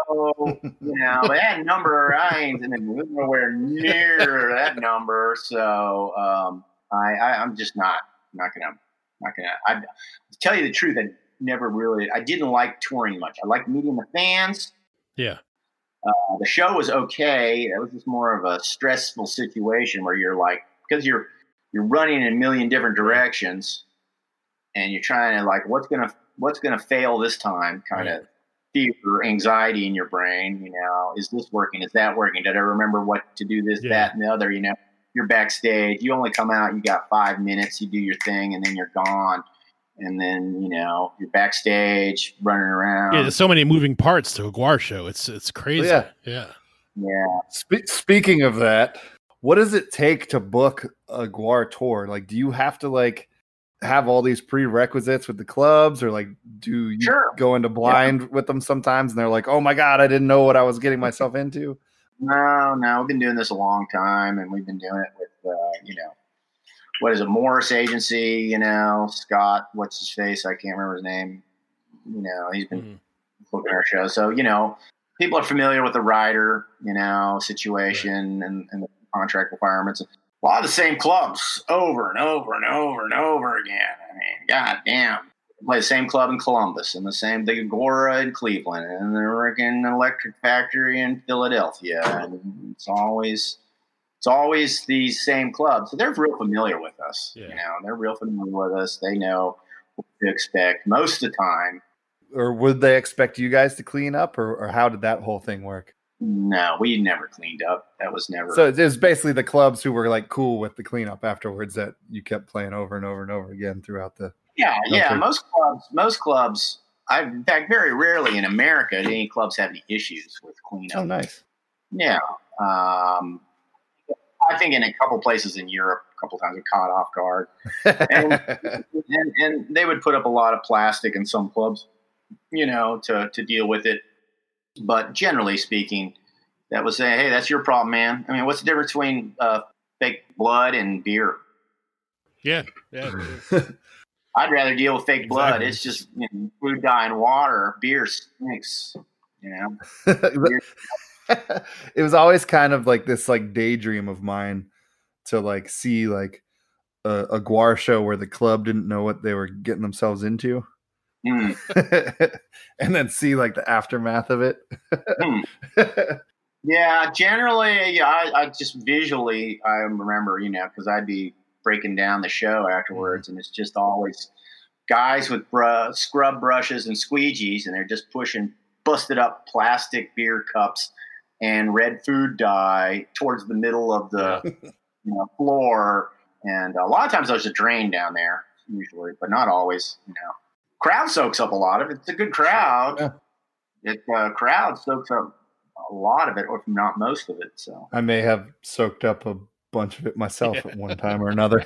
you know that number, I ain't nowhere near that number. So um, I, I, I'm just not not gonna not gonna. I to tell you the truth, I never really. I didn't like touring much. I liked meeting the fans. Yeah. Uh, the show was okay. It was just more of a stressful situation where you're like because you're you're running in a million different directions, and you're trying to like what's gonna what's gonna fail this time, kind of fear, anxiety in your brain. You know, is this working? Is that working? Did I remember what to do? This, Yeah. that, and the other. You know, you're backstage. You only come out. You got five minutes. You do your thing, and then you're gone. And then you know you're backstage running around. Yeah, there's so many moving parts to a GWAR show. It's it's crazy. Yeah. Yeah. yeah. Spe- speaking of that, what does it take to book a GWAR tour? Like, do you have to like have all these prerequisites with the clubs, or like do you Sure. go into blind with them sometimes, and they're like, "Oh my god, I didn't know what I was getting myself into." No, no, we've been doing this a long time, and we've been doing it with, uh, you know, what is it, Morris Agency? You know, Scott, what's his face? I can't remember his name. You know, he's been Mhm. booking our show, so you know, people are familiar with the rider, you know, situation and, and the contract requirements. A lot of the same clubs over and over and over and over again. I mean, god damn. Play the same club in Columbus and the same the Agora in Cleveland and the freaking Electric Factory in Philadelphia. And it's always it's always these same clubs. So they're real familiar with us. Yeah. You know, they're real familiar with us. They know what to expect most of the time. Or would they expect you guys to clean up, or, or how did that whole thing work? No, we never cleaned up. That was never So it was basically the clubs who were like cool with the cleanup afterwards that you kept playing over and over and over again throughout the. Yeah, yeah. Most clubs, most clubs. I, in fact, very rarely in America do any clubs have any issues with cleanup. Oh, nice. Yeah, um, I think in a couple places in Europe, a couple times we caught off guard, and, and and they would put up a lot of plastic in some clubs, you know, to to deal with it. But generally speaking, that was saying, hey, that's your problem, man. I mean, what's the difference between uh, fake blood and beer? Yeah, yeah. I'd rather deal with fake blood. Exactly. It's just you know, food dye and water. Beer stinks. You know. it was always kind of like this like daydream of mine to like see like a, a GWAR show where the club didn't know what they were getting themselves into Mm. and then see like the aftermath of it Hmm. Yeah, generally, yeah, I, I just visually, I remember, you know, because I'd be breaking down the show afterwards, and it's just always guys with bru- scrub brushes and squeegees, and they're just pushing busted up plastic beer cups and red food dye towards the middle of the you know, floor. And a lot of times there's a drain down there, usually, but not always. You know, crowd soaks up a lot of it. It's a good crowd. Yeah. It uh, crowd soaks up a lot of it, or if not most of it. So i may have soaked up a bunch of it myself at one time or another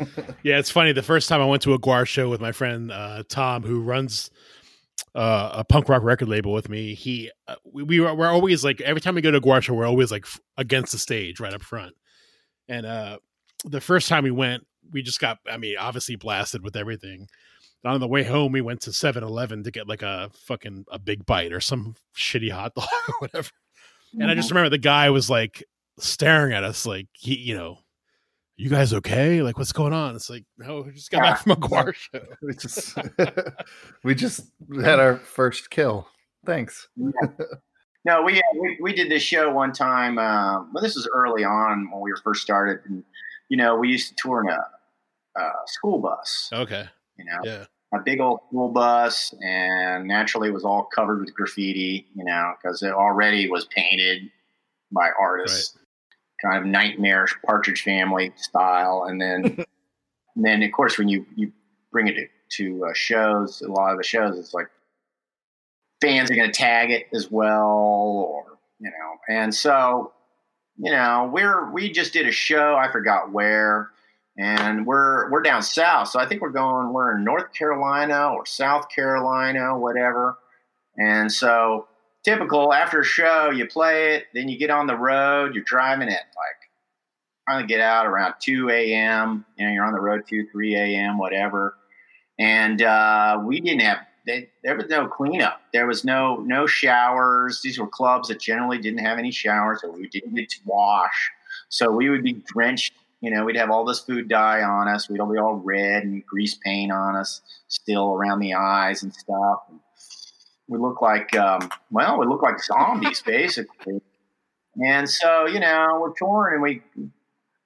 Yeah, it's funny. The first time I went to a GWAR show with my friend uh, Tom, who runs uh, a punk rock record label with me, he uh, we, we were, we're always like every time we go to a GWAR show, we're always like f- against the stage, right up front. And uh, the first time we went, we just got, I mean, obviously blasted with everything. And on the way home, we went to 7-Eleven to get like a fucking a big bite or some shitty hot dog or whatever. And I just remember the guy was like staring at us, like he, you know, you guys okay? Like, what's going on? It's like, no, we just got back from a GWAR show. we just we just had our first kill thanks no, we, we we did this show one time. Uh, well, this was early on when we were first started, and you know, we used to tour in a, a school bus. Okay. You know, Yeah. a big old school bus, and naturally it was all covered with graffiti, you know, because it already was painted by artists, kind of nightmarish Partridge Family style. And then, and then of course, when you you bring it to, to uh, shows, a lot of the shows, it's like fans are going to tag it as well, or you know, and so you know, we're we just did a show. I forgot where and we're we're down south. So I think we're going we're in North Carolina or South Carolina, whatever. And so typical after a show, you play it, then you get on the road. You're driving it like trying to get out around two a.m. You know, you're on the road two, three a.m., whatever. And uh, we didn't have they, there was no cleanup. There was no no showers. These were clubs that generally didn't have any showers, so we didn't get to wash. So we would be drenched you know, we'd have all this food dye on us. We'd all be all red and grease paint on us, still around the eyes and stuff. We look like, um, well, we look like zombies basically. And so, you know, we're touring and we,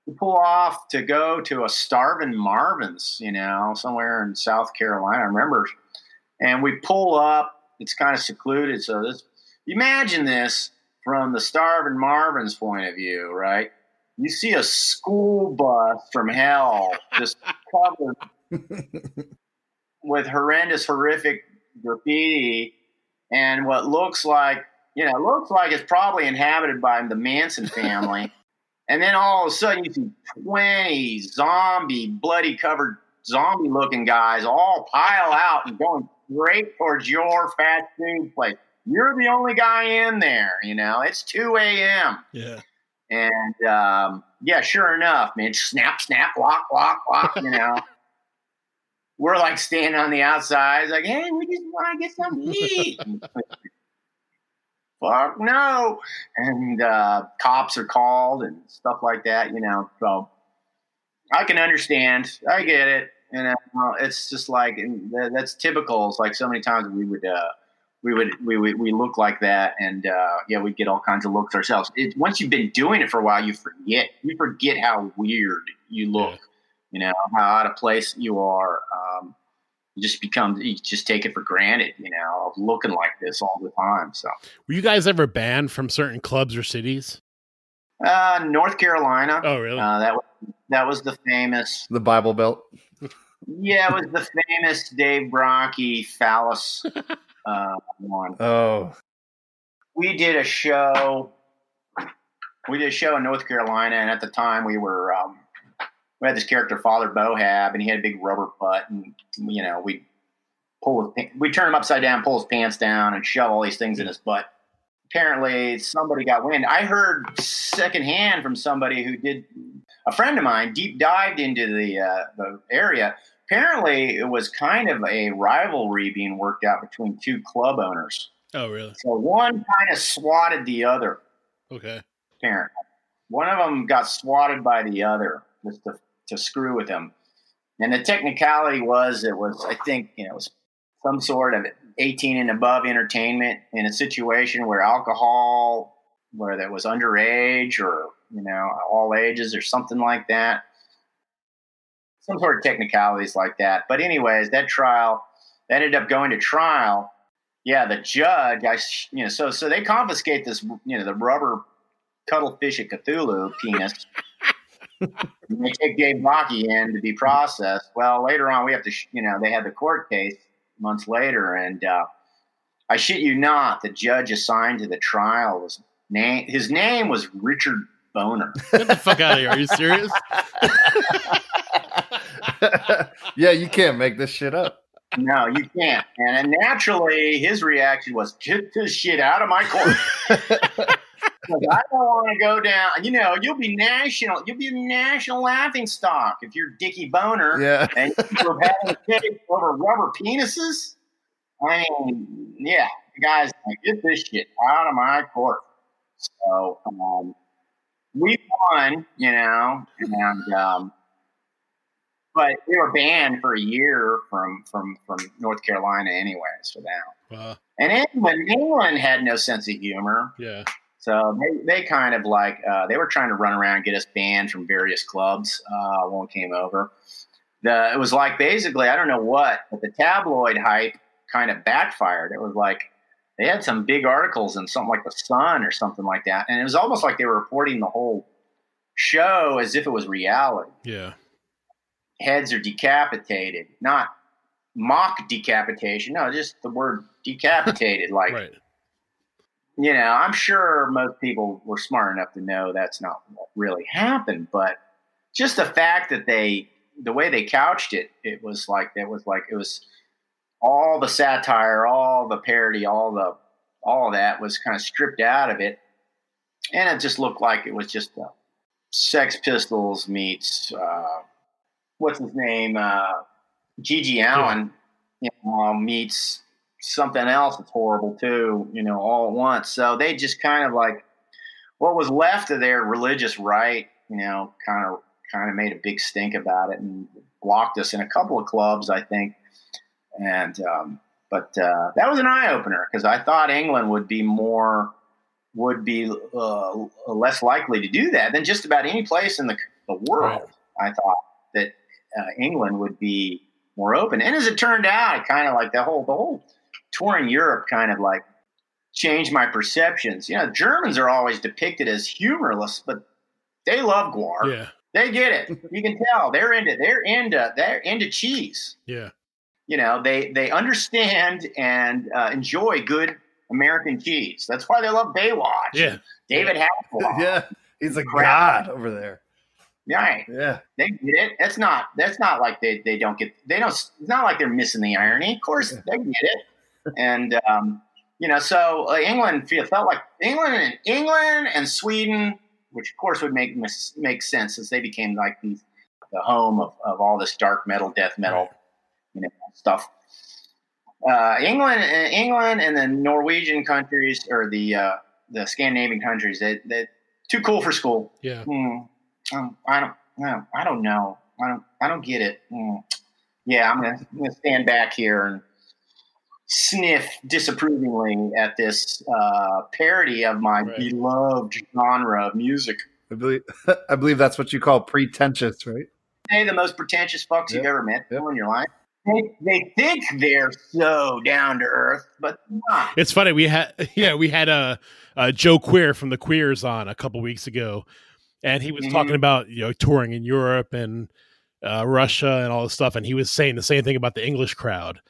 we pull off to go to a starving Marvin's, you know, somewhere in South Carolina. I remember, and we pull up. It's kind of secluded, so this. Imagine this from the starving Marvin's point of view, right? you see a school bus from hell just covered with horrendous, horrific graffiti and what looks like, you know, looks like it's probably inhabited by the Manson family. And then all of a sudden, you see 20 zombie, bloody covered zombie looking guys all pile out and going straight towards your fast food place. You're the only guy in there, you know, it's 2 a.m. Yeah. And um, yeah, sure enough, man, snap, snap, lock, lock, lock, you know. We're like standing on the outside, like, hey, we just want to get something to eat. Fuck no. And uh, cops are called and stuff like that, you know. So I can understand. I get it. And uh, it's just like that's typical. It's like so many times we would uh, we would we would we look like that, and uh, yeah, we get all kinds of looks ourselves. It, once you've been doing it for a while, you forget you forget how weird you look. Yeah. You know how out of place you are. Um, you just become you just take it for granted. You know, of looking like this all the time. So, Were you guys ever banned from certain clubs or cities? uh, North Carolina. Oh, really? Uh, that was that was the famous. The Bible Belt. Yeah, it was the famous Dave Brockie phallus uh, one. Oh, we did a show. We did a show in North Carolina, and at the time we were um, we had this character Father Bohab, and he had a big rubber butt, and you know we pull his, we turn him upside down, pull his pants down, and shove all these things in his butt. Apparently, somebody got wind. I heard secondhand from somebody who did a friend of mine deep dived into the uh, the area. Apparently, it was kind of a rivalry being worked out between two club owners. oh, really? So one kind of swatted the other. Okay. Apparently, one of them got swatted by the other just to, to screw with him. And the technicality was it was I think you know it was some sort of 18 and above entertainment in a situation where alcohol, where that was underage or you know all ages or something like that. Some sort of technicalities like that. But anyways, that trial ended up going to trial. Yeah, the judge, I you know, so so they confiscate this, you know, the rubber cuttlefish at Cthulhu penis. And they take Dave Brockie in to be processed. Well, later on, we have to, sh- you know, they had the court case months later, and uh, I shit you not, the judge assigned to the trial was name. His name was Richard Boner. Get the fuck out of here. Are you serious? yeah, you can't make this shit up. No, you can't. And then naturally, his reaction was, "Get this shit out of my court." I don't want to go down. You know, you'll be national. You'll be a national laughing stock if you're Dickie Boner. Yeah. and you're having a over rubber penises. I mean, yeah, guys get this shit out of my court. So um, we won, you know, and um, but we were banned for a year from from from North Carolina, anyways, for that. Wow. And England, England had no sense of humor. Yeah. So they, they kind of like uh, they were trying to run around and get us banned from various clubs uh, when we came over. The it was like basically I don't know what, but the tabloid hype kind of backfired. It was like they had some big articles in something like the Sun or something like that, and it was almost like they were reporting the whole show as if it was reality. Yeah. Heads are decapitated, not mock decapitation. No, just the word decapitated, like Right. You know, I'm sure most people were smart enough to know that's not what really happened, but just the fact that they, the way they couched it, it was like, it was like, it was all the satire, all the parody, all the, all that was kind of stripped out of it. And it just looked like it was just uh, Sex Pistols meets, uh, what's his name? Uh, GG Allin you know, meets something else that's horrible too, you know, all at once. So they just kind of like what was left of their religious right, you know, kind of kind of made a big stink about it and blocked us in a couple of clubs, I think. And um, but uh, that was an eye opener because I thought England would be more would be uh, less likely to do that than just about any place in the, the world. I thought that uh, England would be more open, and as it turned out, kind of like the whole the whole tour in Europe kind of like changed my perceptions. You know, Germans are always depicted as humorless, but they love GWAR. Yeah. They get it. You can tell they're into they're into they're into cheese. Yeah. You know, they they understand and uh, enjoy good American cheese. That's why they love Baywatch. Yeah. David Hasselhoff. yeah. He's a Crap. god over there. Right. Yeah. They get it. That's not. That's not like they, they don't get. They don't. It's not like they're missing the irony. Of course, they get it. And um, you know, so uh, England feel, felt like England and England and Sweden, which of course would make mis- make sense as they became like these the home of, of all this dark metal, death metal, you know, stuff. Uh, England, England, and the Norwegian countries or the uh, the Scandinavian countries, they they too cool for school. Yeah. Hmm. Um, I don't. No, I don't know. I don't. I don't get it. Hmm. Yeah, I'm gonna, I'm gonna stand back here and sniff disapprovingly at this uh, parody of my Right. beloved genre of music. I believe I believe that's what you call pretentious, right? They're the most pretentious fucks you've ever met Yeah. in your life. They, they think they're so down to earth, but not. It's funny. We had yeah, we had a uh, uh, Joe Queer from the Queers on a couple weeks ago, and he was Mhm. talking about you know touring in Europe and uh, Russia and all this stuff, and he was saying the same thing about the English crowd.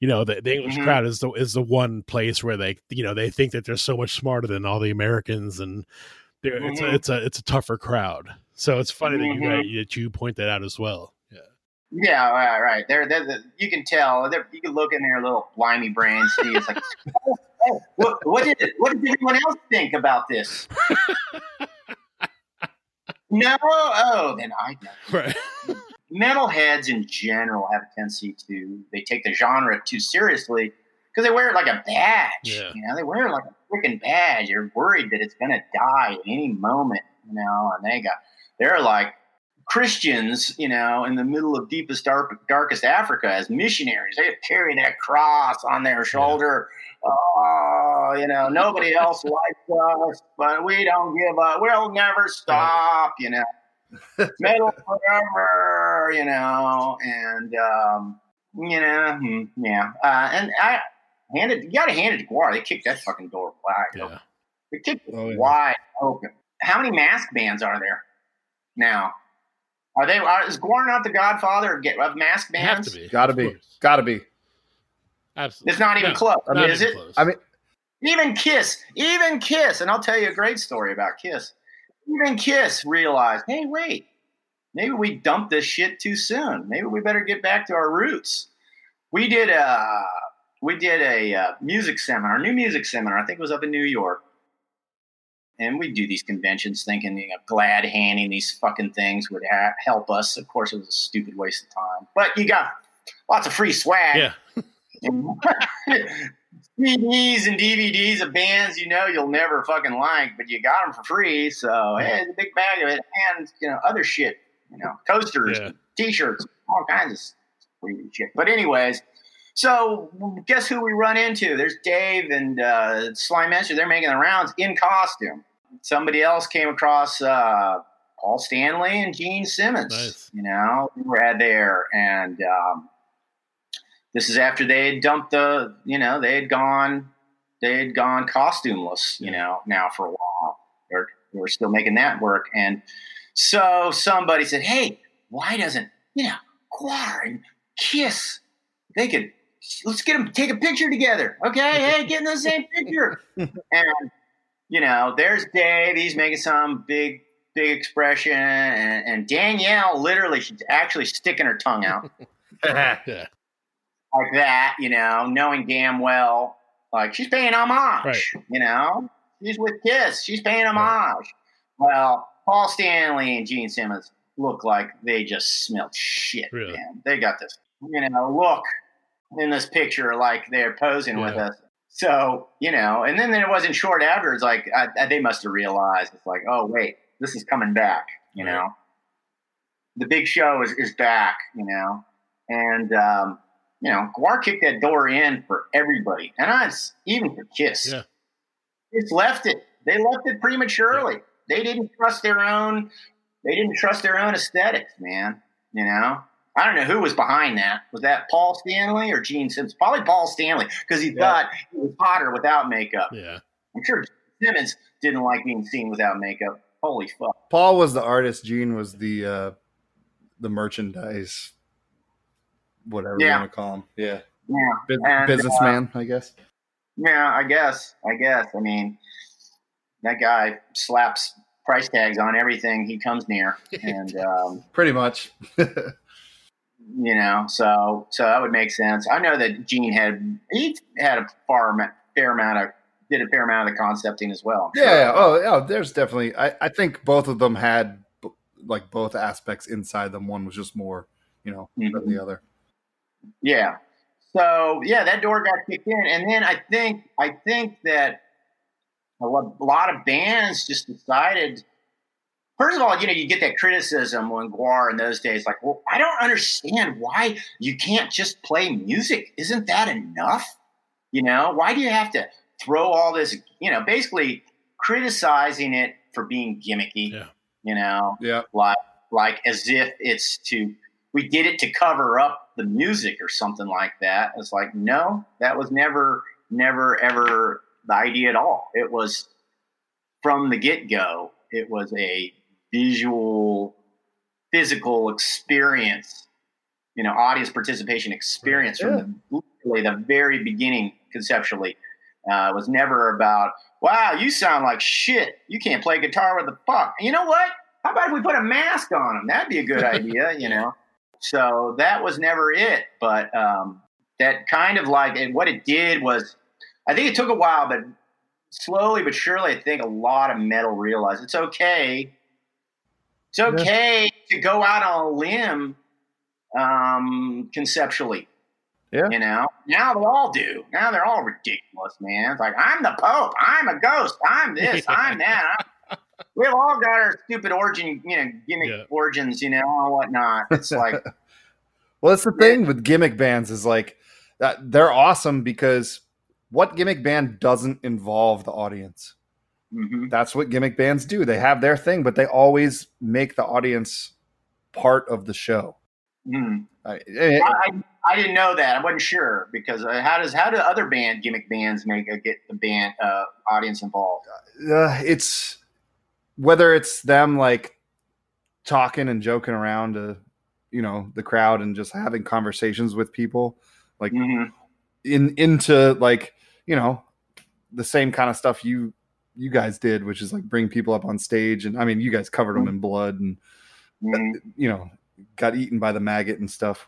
You know, the, the English Mhm. crowd is the is the one place where they you know they think that they're so much smarter than all the Americans, and they're, it's a Mhm. it's a it's a tougher crowd. So it's funny that you Mhm. that you point that out as well. Yeah. Yeah, right, right. They're, they're, the you can tell. They're, you can look in their little blimey brains. See, it's like, oh, oh, what, what did what did everyone else think about this? no, oh, then I know. Right. Metalheads in general have a tendency to they take the genre too seriously because they wear it like a badge. Yeah. You know, they wear it like a freaking badge. They're worried that it's going to die at any moment. You know, and they got they're like Christians, you know, in the middle of deepest, dark, darkest Africa as missionaries. They carry that cross on their shoulder. Oh, you know, nobody else likes us, but we don't give up. We'll never stop, you know. Metal forever, you know, and um, you know, hmm, yeah. Uh, and I handed, you got to hand it to GWAR. They kicked that fucking door wide. open. They kicked it Oh, yeah. wide open. How many mask bands are there now? Are they? Are, is GWAR not the godfather of, of mask They have bands? to be. Gotta be. Gotta be. Absolutely. It's not even No, close, not is it? close. I mean, Even Kiss, even Kiss, and I'll tell you a great story about Kiss. Even Kiss realized, hey, wait, maybe we dumped this shit too soon. Maybe we better get back to our roots. We did a we did a uh, music seminar, new music seminar. I think it was up in New York, and we do these conventions thinking, you know, glad handing these fucking things would ha- help us. Of course, it was a stupid waste of time, but you got lots of free swag. Yeah. CDs and DVDs of bands you know you'll never fucking like, but you got them for free. So hey, it's a big bag of it, and you know other shit, you know, coasters, Yeah. T-shirts, all kinds of shit. But anyways, so guess who we run into? There's Dave and uh, Slymenstra. They're making the rounds in costume. Somebody else came across uh, Paul Stanley and Gene Simmons. Nice. You know, we were at there, and um, this is after they had dumped the. You know, they had gone. They had gone costumeless. You know, now for a while. They're, they were still making that work, and so somebody said, "Hey, why doesn't you know GWAR and Kiss? They could let's get them take a picture together. Okay, hey, get in the same picture." and you know, there's Dave. He's making some big, big expression, and, and Danielle literally, she's actually sticking her tongue out Yeah. Like that. You know, knowing damn well, like she's paying homage. Right. You know, she's with Kiss. She's paying homage. Well, Paul Stanley and Gene Simmons look like they just smelled shit. Really? Man, they got this, you know, look in this picture like they're posing with us. So you know, and then it wasn't short after. It's like I, I, they must have realized it's like, oh wait, this is coming back. You Right. know, the big show is, is back. You know, and um, you know, GWAR kicked that door in for everybody, and I even for Kiss. Yeah. Just left it. They left it prematurely. They didn't trust their own. They didn't trust their own aesthetics, man. You know, I don't know who was behind that. Was that Paul Stanley or Gene Simmons? Probably Paul Stanley because he Yeah. thought he was hotter without makeup. Yeah. I'm sure Simmons didn't like being seen without makeup. Holy fuck! Paul was the artist. Gene was the uh, the merchandise, whatever you want to call him. Yeah, Yeah, Bus- And, businessman, I guess. yeah. I guess. I guess. I mean, that guy slaps price tags on everything he comes near, and um, Pretty much. you know, so so that would make sense. I know that Gene had he had a far fair amount of did a fair amount of the concepting as well. yeah, yeah. Oh, yeah. There's definitely. I, I think both of them had b- like both aspects inside them. One was just more, you know, than Mhm. the other. Yeah. So yeah, that door got kicked in, and then I think I think that a lot of bands just decided. First of all, you know, you get that criticism when GWAR in those days, like, well, I don't understand why you can't just play music. Isn't that enough? You know, why do you have to throw all this? You know, basically criticizing it for being gimmicky. Yeah. You know, Yeah. like like as if it's to we did it to cover up the music or something like that. It's like no, that was never never ever the idea at all. It was from the get go. It was a visual, physical experience. You know, audience participation experience from the, literally the very beginning conceptually. Uh, it was never about wow, you sound like shit. You can't play guitar with the fuck. You know what? How about if we put a mask on them? That'd be a good idea, you know. So that was never it. But um, that kind of like, and what it did was, I think it took a while, but slowly but surely, I think a lot of metal realized it's okay. It's okay to go out on a limb um, conceptually. Yeah. You know, now they all do. Now they're all ridiculous, man. It's like, I'm the Pope. I'm a ghost. I'm this. I'm that. I'm, we've all got our stupid origin, you know, gimmick Yeah. origins, you know, and whatnot. It's like, Well, that's the thing with gimmick bands is like that they're awesome because what gimmick band doesn't involve the audience? mhm. That's what gimmick bands do. They have their thing, but they always make the audience part of the show. Mhm. I, eh, I, I, I didn't know that. I wasn't sure because uh, how does how do other band gimmick bands make uh, get the band uh, audience involved? uh, it's whether it's them like talking and joking around to you know the crowd and just having conversations with people like Mhm. in into like you know the same kind of stuff you you guys did which is like bring people up on stage and i mean you guys covered them in blood and Mhm. you know got eaten by the maggot and stuff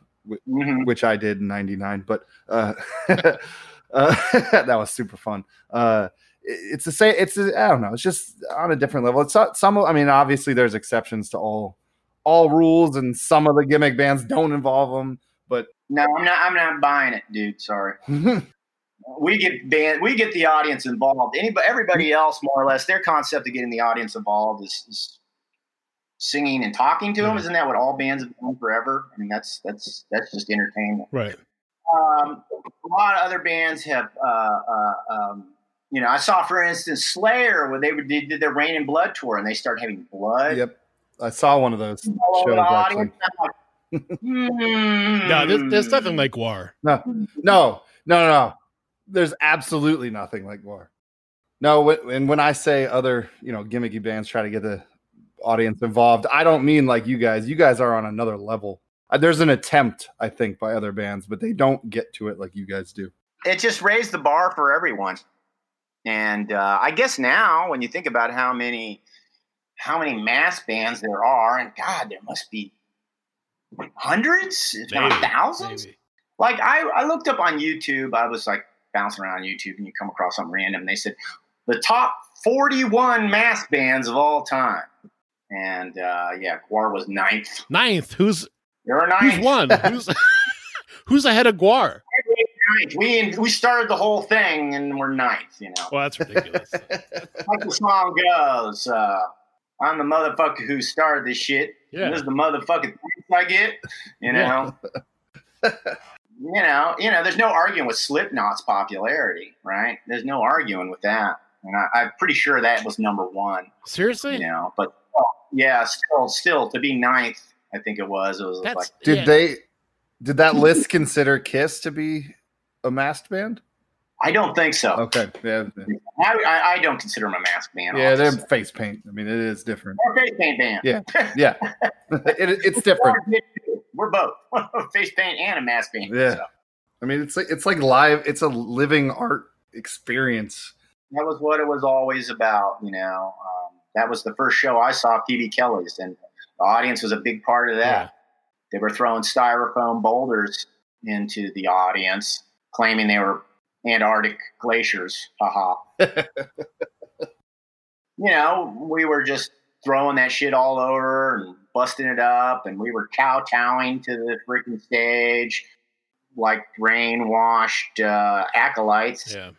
Mhm. which i did in 99 but uh, uh that was super fun uh it's the same it's I don't know it's just on a different level it's not- some i mean obviously there's exceptions to all all rules and some of the gimmick bands don't involve them but No, I'm not. I'm not buying it, dude. Sorry. We get band. We get the audience involved. Anybody, everybody else, more or less, their concept of getting the audience involved is, is singing and talking to them. Yeah. Isn't that what all bands have done forever? I mean, that's that's that's just entertainment. Right. um, a lot of other bands have, uh, uh, um, you know, I saw, for instance, Slayer, where they would- did their Reign in Blood tour, and they started having blood yep i saw one of those all over shows actually audience. Like, hmm. No, there's, there's nothing like GWAR. No, no, no, no, no. There's absolutely nothing like GWAR. No, and when I say other, you know, gimmicky bands try to get the audience involved, I don't mean like you guys. You guys are on another level. Uh, There's an attempt, I think, by other bands, but they don't get to it like you guys do. it just raised the bar for everyone. And uh, I guess now, when you think about how many how many mass bands there are, and God, there must be hundreds, if not thousands. maybe. Like I, I looked up on YouTube. I was like bouncing around on YouTube, and you come across something random. And they said the top 41 mass bands of all time, and uh, yeah, GWAR was ninth. Ninth. Who's were ninth. who's one? who's who's ahead of GWAR? Ninth. We we started the whole thing, and we're ninth. You know. Well, that's ridiculous. like the song goes, uh, I'm the motherfucker who started this shit. Yeah. This is the motherfucking thanks I get. You know. you know, you know, there's no arguing with Slipknot's popularity, right? There's no arguing with that. And I, I'm pretty sure that was number one, Seriously? you know. But oh, yeah, still still to be ninth, I think it was. It was That's like Did yeah. they? Did that list consider Kiss to be a masked band? I don't think so. Okay, yeah, I, I, I don't consider them a mask band. yeah, they're face paint. I mean, it is different. Face paint band. Yeah, yeah, it, it's different. We're both face paint and a mask band. Yeah. so. I mean, it's like it's like live. It's a living art experience. that was what it was always about, you know. Um, that was the first show I saw PB Kelly's, and the audience was a big part of that. Yeah. They were throwing styrofoam boulders into the audience, claiming they were Antarctic glaciers. Haha. you know, we were just throwing that shit all over and busting it up, and we were kowtowing to the freaking stage like brainwashed uh, acolytes. Yeah.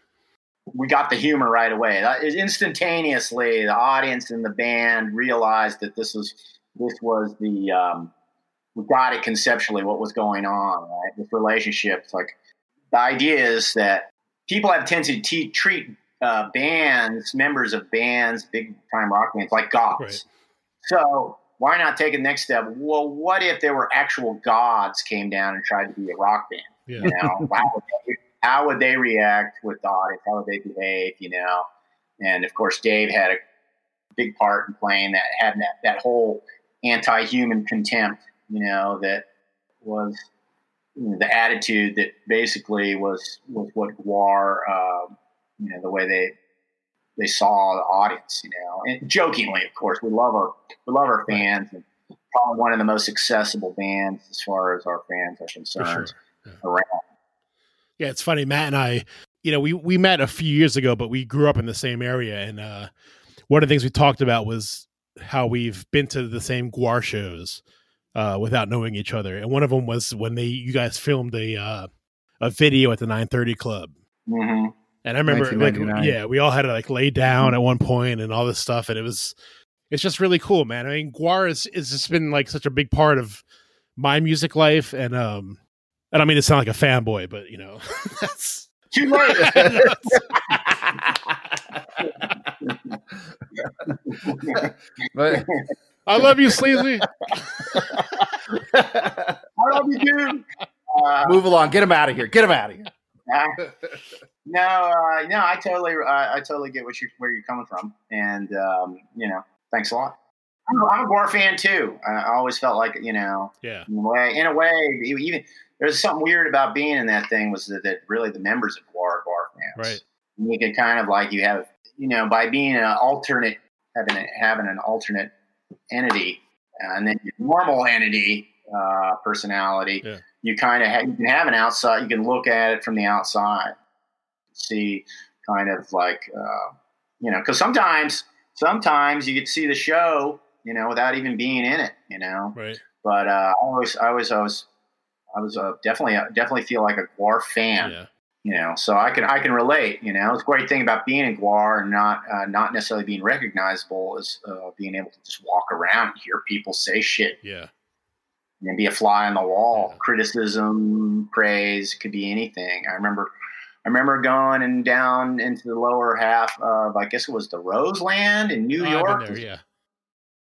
We got the humor right away. That is instantaneously, the audience and the band realized that this was this was the um, we got it conceptually what was going on. Right, this relationship. It's like the idea is that people have tendency to treat uh, bands, members of bands, big time rock bands, like gods. Right. So why not take the next step? Well, what if there were actual gods came down and tried to be a rock band? Yeah. You know, how, would they, how would they react with the audience? How would they behave? You know, and of course, Dave had a big part in playing that, having that that whole anti-human contempt. You know, that was the attitude that basically was was what GWAR, um, you know, the way they they saw the audience, you know, and jokingly, of course, we love our we love our fans, and probably one of the most accessible bands as far as our fans are concerned around. Yeah, it's funny. Matt and I, you know, we we met a few years ago, but we grew up in the same area, and uh, one of the things we talked about was how we've been to the same GWAR shows uh, without knowing each other, and one of them was when they you guys filmed a uh, a video at the 930 Club. hmm And I remember, like, yeah, we all had to like lay down at one point and all this stuff, and it was, it's just really cool, man. I mean, GWAR is is just been like such a big part of my music life, and um, I don't mean to sound like a fanboy, but you know, that's Too late. but I love you, Sleazy. I love you, dude. Uh, move along. Get him out of here. Get him out of here. Uh, no, uh, no, I totally, uh, I totally get what you where you're coming from, and um, you know, thanks a lot. I'm, a- I'm a GWAR fan too. I I always felt like you know, Yeah, in a way, in a way, even there's something weird about being in that thing was that, that really the members of GWAR are GWAR fans. right. You could kind of like you have, you know, by being an alternate, having a, having an alternate entity, uh, and then your normal entity uh, personality, Yeah. you kind of ha- you can have an outside. You can look at it from the outside, see kind of like uh, you know, because sometimes sometimes you could see the show, you know, without even being in it, you know. Right. But uh, I always, I was, I was, I was uh, definitely, definitely feel like a GWAR fan Yeah. You know so i can i can relate you know it's a great thing about being in GWAR and not uh, not necessarily being recognizable is uh, being able to just walk around and hear people say shit Yeah. and be a fly on the wall Yeah. criticism praise could be anything i remember i remember going and down into the lower half of i guess it was the roseland in new Oh, york there, yeah.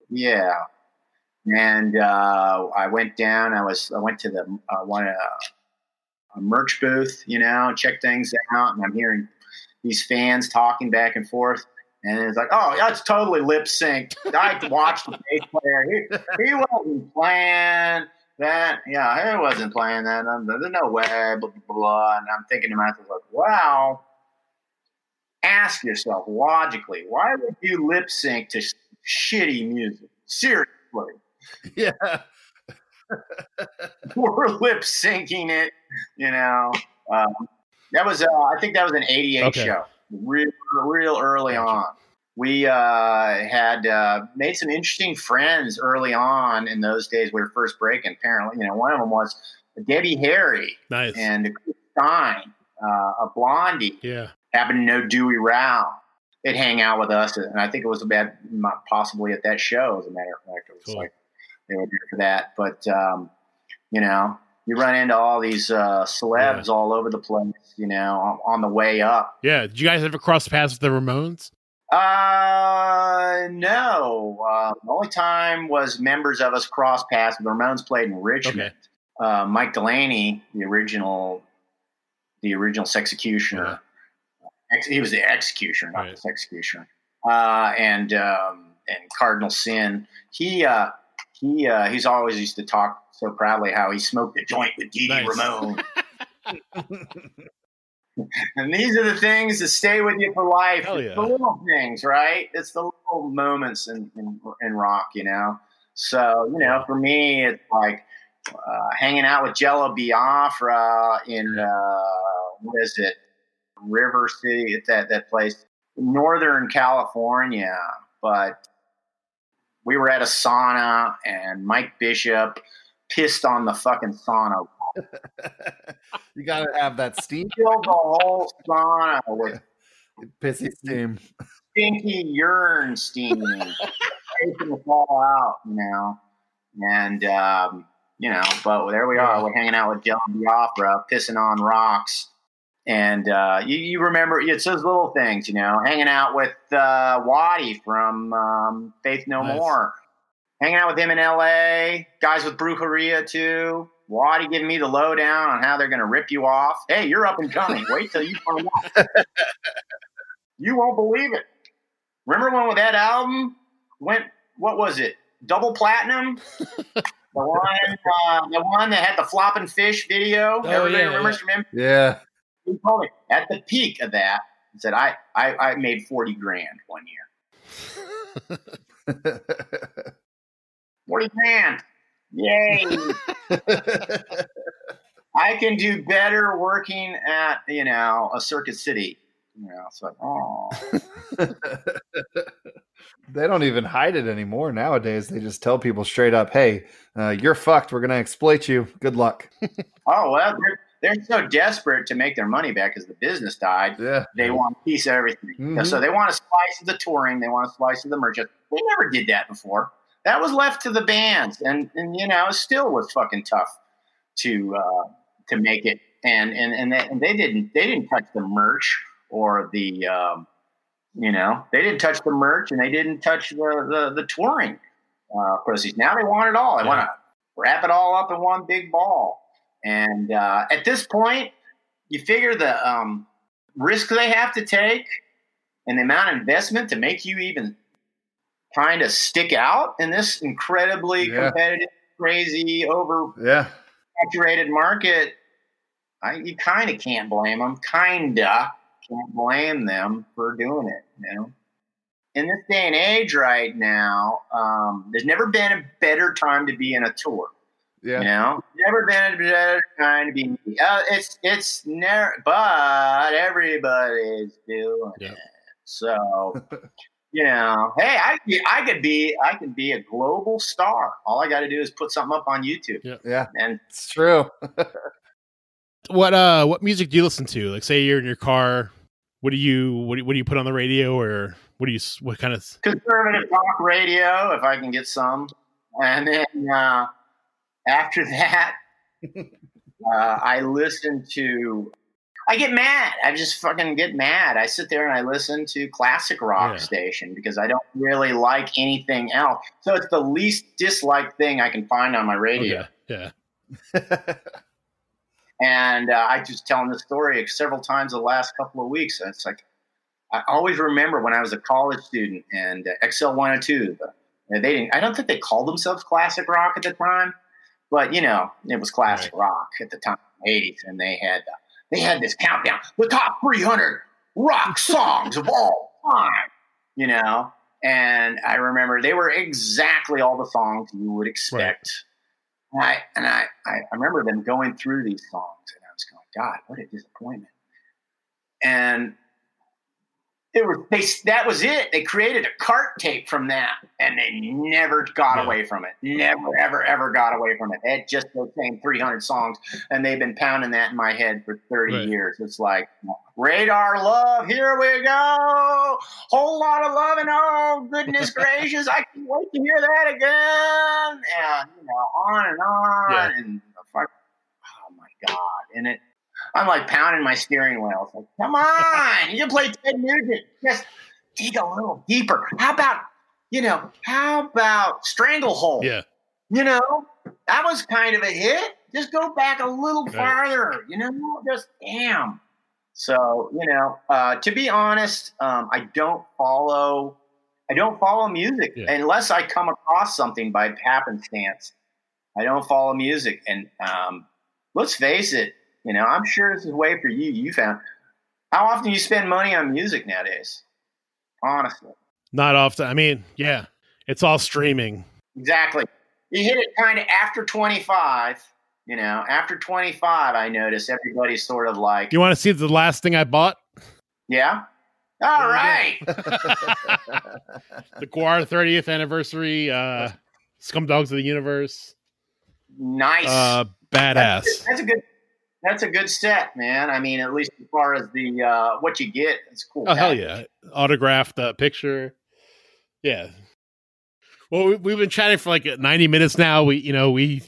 yeah. And uh, I went down. I was. I went to the uh, one uh, a merch booth, you know, check things out, and I'm hearing these fans talking back and forth. And it's like, oh, that's totally lip sync. I watched the bass player. He, he wasn't playing that. Yeah, he wasn't playing that. Um, There's no way. Blah, blah, blah. And I'm thinking to myself, like, wow. Ask yourself logically, why would you lip sync to sh- shitty music? Seriously. Yeah. we're lip syncing it. You know, um, that was uh, I think that was an '88 Okay. show, real real early on. We uh, had uh, made some interesting friends early on in those days. We were first breaking. Apparently, you know, one of them was Debbie Harry Nice. and Chris Stein, uh, a Blondie yeah. happened to know Dewey Rao. They'd hang out with us, and I think it was about possibly at that show. As a matter of fact, it was Cool. like they were there for that. But um, you know, you run into all these uh, celebs all over the place. You know, on, on the way up. Yeah. Did you guys ever cross paths with the Ramones? Uh, no. Uh, the only time was members of us cross paths. The Ramones played in Richmond. Okay. Uh, Mike Delaney, the original, the original Executioner. Ex- he was the executioner, not Right. the executioner. Uh, and um, and Cardinal Sin. He uh, he uh, he's always used to talk so proudly how he smoked a joint with Dee Dee Nice. Ramone. and these are the things that stay with you for life. Yeah. the little things, right? It's the little moments in, in, in rock, you know? So, you know, for me, it's like uh, hanging out with Jello Biafra in, uh, what is it? River City, it's that, that place, Northern California. But we were at a sauna and Mike Bishop pissed on the fucking sauna you got to have that steam, filled the whole sauna with pissy steam. stinky urine steam, taking us all out, you know. And um, you know, but there we are. We're hanging out with Dylan the Opera, pissing on rocks. And uh, you, you remember it's those little things, you know, hanging out with uh, Waddy from um, Faith No Nice. More, hanging out with him in L.A. Guys with Brujeria too. Waddy giving me the lowdown on how they're going to rip you off. Hey, you're up and coming. Wait till you find out. you won't believe it. Remember when with that album went? What was it? Double platinum. the one, uh, the one that had the flopping fish video. Oh, Everybody yeah, remembers from him. Yeah. He told me at the peak of that. He said, "I, I, I made forty grand one year. Forty grand. Yay! I can do better working at you know a Circuit City. You know, it's like, oh, they don't even hide it anymore nowadays. They just tell people straight up, "Hey, uh, you're fucked. We're gonna exploit you. Good luck." oh well, they're they're so desperate to make their money back because the business died. Yeah. They want a piece of everything. Mhm. So they want a slice of the touring. They want a slice of the merchandise. They never did that before. That was left to the bands, and and you know, it still was fucking tough to uh, to make it. And and and they, and they didn't they didn't touch the merch or the um, you know they didn't touch the merch and they didn't touch the the, the touring uh, proceeds. Now they want it all. They Yeah. want to wrap it all up in one big ball. And uh, at this point, you figure the um, risk they have to take and the amount of investment to make you even kind to stick out in this incredibly Yeah. competitive, crazy, over Yeah. saturated market, I, you kind of can't blame them. Kinda can't blame them for doing it. You know, in this day and age, right now, um, there's never been a better time to be in a tour. Yeah. You know, never been a better time to be. Uh, it's it's never, but everybody's doing Yeah. it. So. You know, hey, I I could be I could be a global star. All I got to do is put something up on YouTube, Yeah. yeah. and It's true. What uh what music do you listen to? Like say you're in your car, what do you what do you, what do you put on the radio or what do you what kind of conservative talk radio if I can get some. And then uh, after that, uh, I listen to. I get mad. I just fucking get mad. I sit there and I listen to classic rock Yeah. station because I don't really like anything else. So it's the least disliked thing I can find on my radio. Okay, yeah. And uh, I just telling this story several times the last couple of weeks. And it's like I always remember when I was a college student and uh, XL 102. the- They didn't. I don't think they called themselves classic rock at the time, but you know it was classic rock at the time, eighties, and they had uh, they had this countdown, the top 300 rock songs of all time. You know, and I remember they were exactly all the songs you would expect. And I and I I remember them going through these songs, and I was going, God, what a disappointment. And it was they that was it. They created a cart tape from that, and they never got Yeah. away from it. Never, ever, ever got away from it. It just those same 300 songs, and they've been pounding that in my head for 30 Right. years. It's like radar love, here we go, whole lot of love, and oh goodness gracious, I can't wait to hear that again, and you know, on and on, Yeah. and oh my god, and it. I'm like pounding my steering wheel. It's like, come on, you can play Ted Nugent. Just dig a little deeper. How about, you know, how about Stranglehold? Yeah. You know, that was kind of a hit. Just go back a little Right. farther. You know, just damn. So you know, uh, to be honest, um, I don't follow. I don't follow music Yeah. unless I come across something by happenstance. I don't follow music, and um, let's face it. You know, I'm sure this is a way for you. You found How often you spend money on music nowadays? Honestly, Not often. I mean, yeah, it's all streaming. exactly. You hit it kind of after 25. You know, after 25, I notice everybody's sort of like, Do You want to see the last thing I bought? yeah, all right. The GWAR 30th anniversary, uh, Scumdogs of the Universe. Nice. Uh, badass. That's a good. That's a good set, man. I mean, at least as far as the uh, what you get, it's cool. Oh hell yeah! Autographed uh, picture. Yeah. Well, we, we've been chatting for like ninety minutes now. We, you know, we,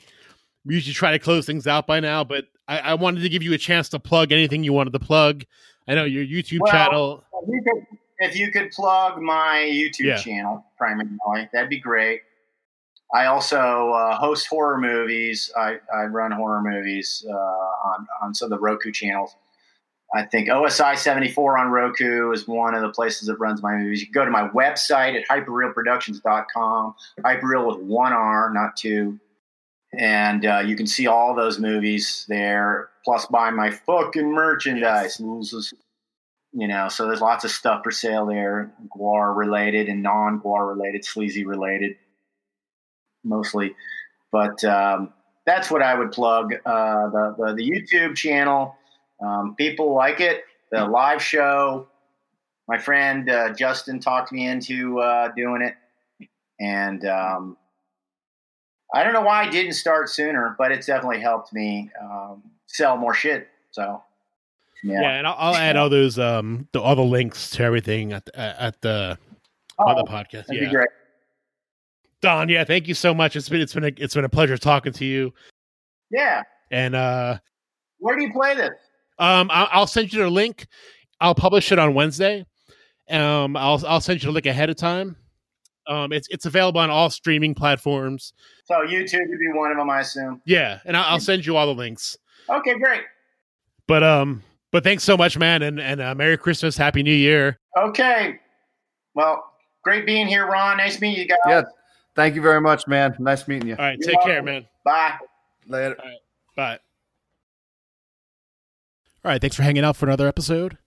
we usually try to close things out by now, but I, I wanted to give you a chance to plug anything you wanted to plug. I know your YouTube Well, channel. If you could, if you could plug my YouTube Yeah. channel primarily, that'd be great. I also uh, host horror movies. I, I run horror movies uh, on on some of the Roku channels. I think OSI 74 on Roku is one of the places that runs my movies. You can go to my website at hyperealproductions.com, hypereal with one R, not two. And uh, you can see all those movies there, plus buy my fucking merchandise. Loses you know so there's lots of stuff for sale there GWAR related and non-GWAR related sleazy related mostly. But um, that's what i would plug uh, the, the, the youtube channel. Um, people like it. The live show. My friend uh, justin talked me into uh, doing it. And um, i don't know why i didn't start sooner but it's definitely helped me um, sell more shit. So Yeah, and I'll, I'll add all those um the, all the links to everything at the, at the on the Oh, podcast. Yeah, be great Don. Yeah, thank you so much. It's been it's been a, it's been a pleasure talking to you. yeah And uh, Where do you play this? Um, I'll, I'll send you the link. I'll publish it on Wednesday. Um, I'll I'll send you the link ahead of time. Um, it's it's available on all streaming platforms. So YouTube would be one of them, I assume. Yeah, and I'll, I'll send you all the links. Okay, great. But um, but thanks so much, man, and and uh, Merry Christmas, Happy New Year. Okay. Well, great being here, Ron. Nice meeting you guys. Yeah. Thank you very much, man. Nice meeting you. All right, You're take care, man. Bye. Later. Bye. All right, thanks for hanging out for another episode.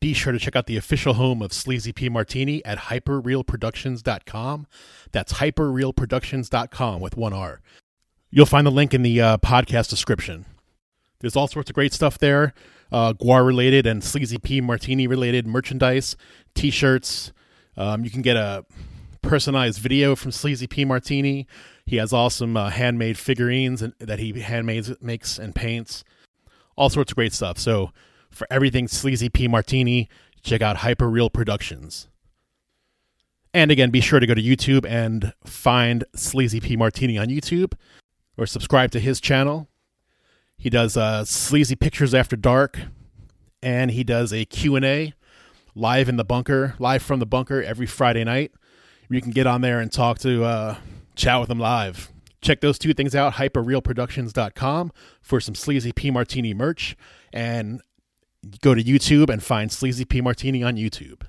Be sure to check out the official home of Sleazy P Martini at hyperealproductions.com. That's hyperealproductions.com with one R. You'll find the link in the uh, podcast description. There's all sorts of great stuff there uh, GWAR related and Sleazy P Martini related merchandise, t shirts. Um, you can get a personalized video from Sleazy P Martini. He has awesome uh, handmade figurines and, that he handmade makes and paints. All sorts of great stuff. So for everything Sleazy P Martini, check out Hypereal Productions. And again, be sure to go to YouTube and find Sleazy P Martini on YouTube or subscribe to his channel. He does uh, Sleazy Pictures After Dark, and he does a Q&A live in the bunker, live from the bunker every Friday night. You can get on there and talk to, uh, chat with them live. Check those two things out, hyperealproductions.com for some Sleazy P Martini merch, and go to YouTube and find Sleazy P Martini on YouTube.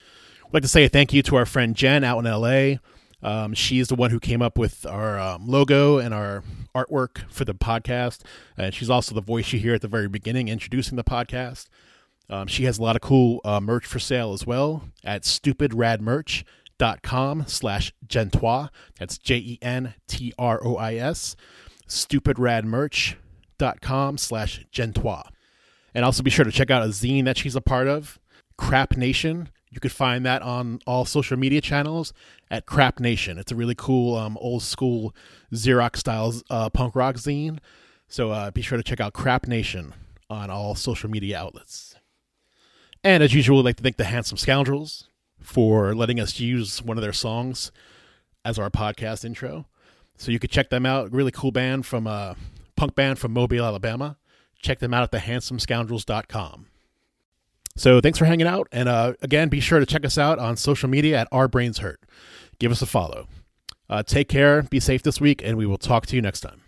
I'd like to say a thank you to our friend Jen out in LA. Um, she's the one who came up with our um, logo and our artwork for the podcast. And she's also the voice you hear at the very beginning introducing the podcast. Um, she has a lot of cool uh, merch for sale as well at stupidradmerch.com slash jentrois. That's J E N T R O I S. Stupidradmerch.com slash jentrois. And also be sure to check out a zine that she's a part of, Crap Nation. You could find that on all social media channels at Crap Nation. It's a really cool, um, old school Xerox style uh, punk rock zine. So uh, be sure to check out Crap Nation on all social media outlets. And as usual, I'd like to thank the Handsome Scoundrels for letting us use one of their songs as our podcast intro. So you could check them out. Really cool band from a uh, punk band from Mobile, Alabama. Check them out at thehandsomescoundrels.com. So thanks for hanging out. And uh, again, be sure to check us out on social media at Our Brains Hurt. Give us a follow. Uh, take care, be safe this week, and we will talk to you next time.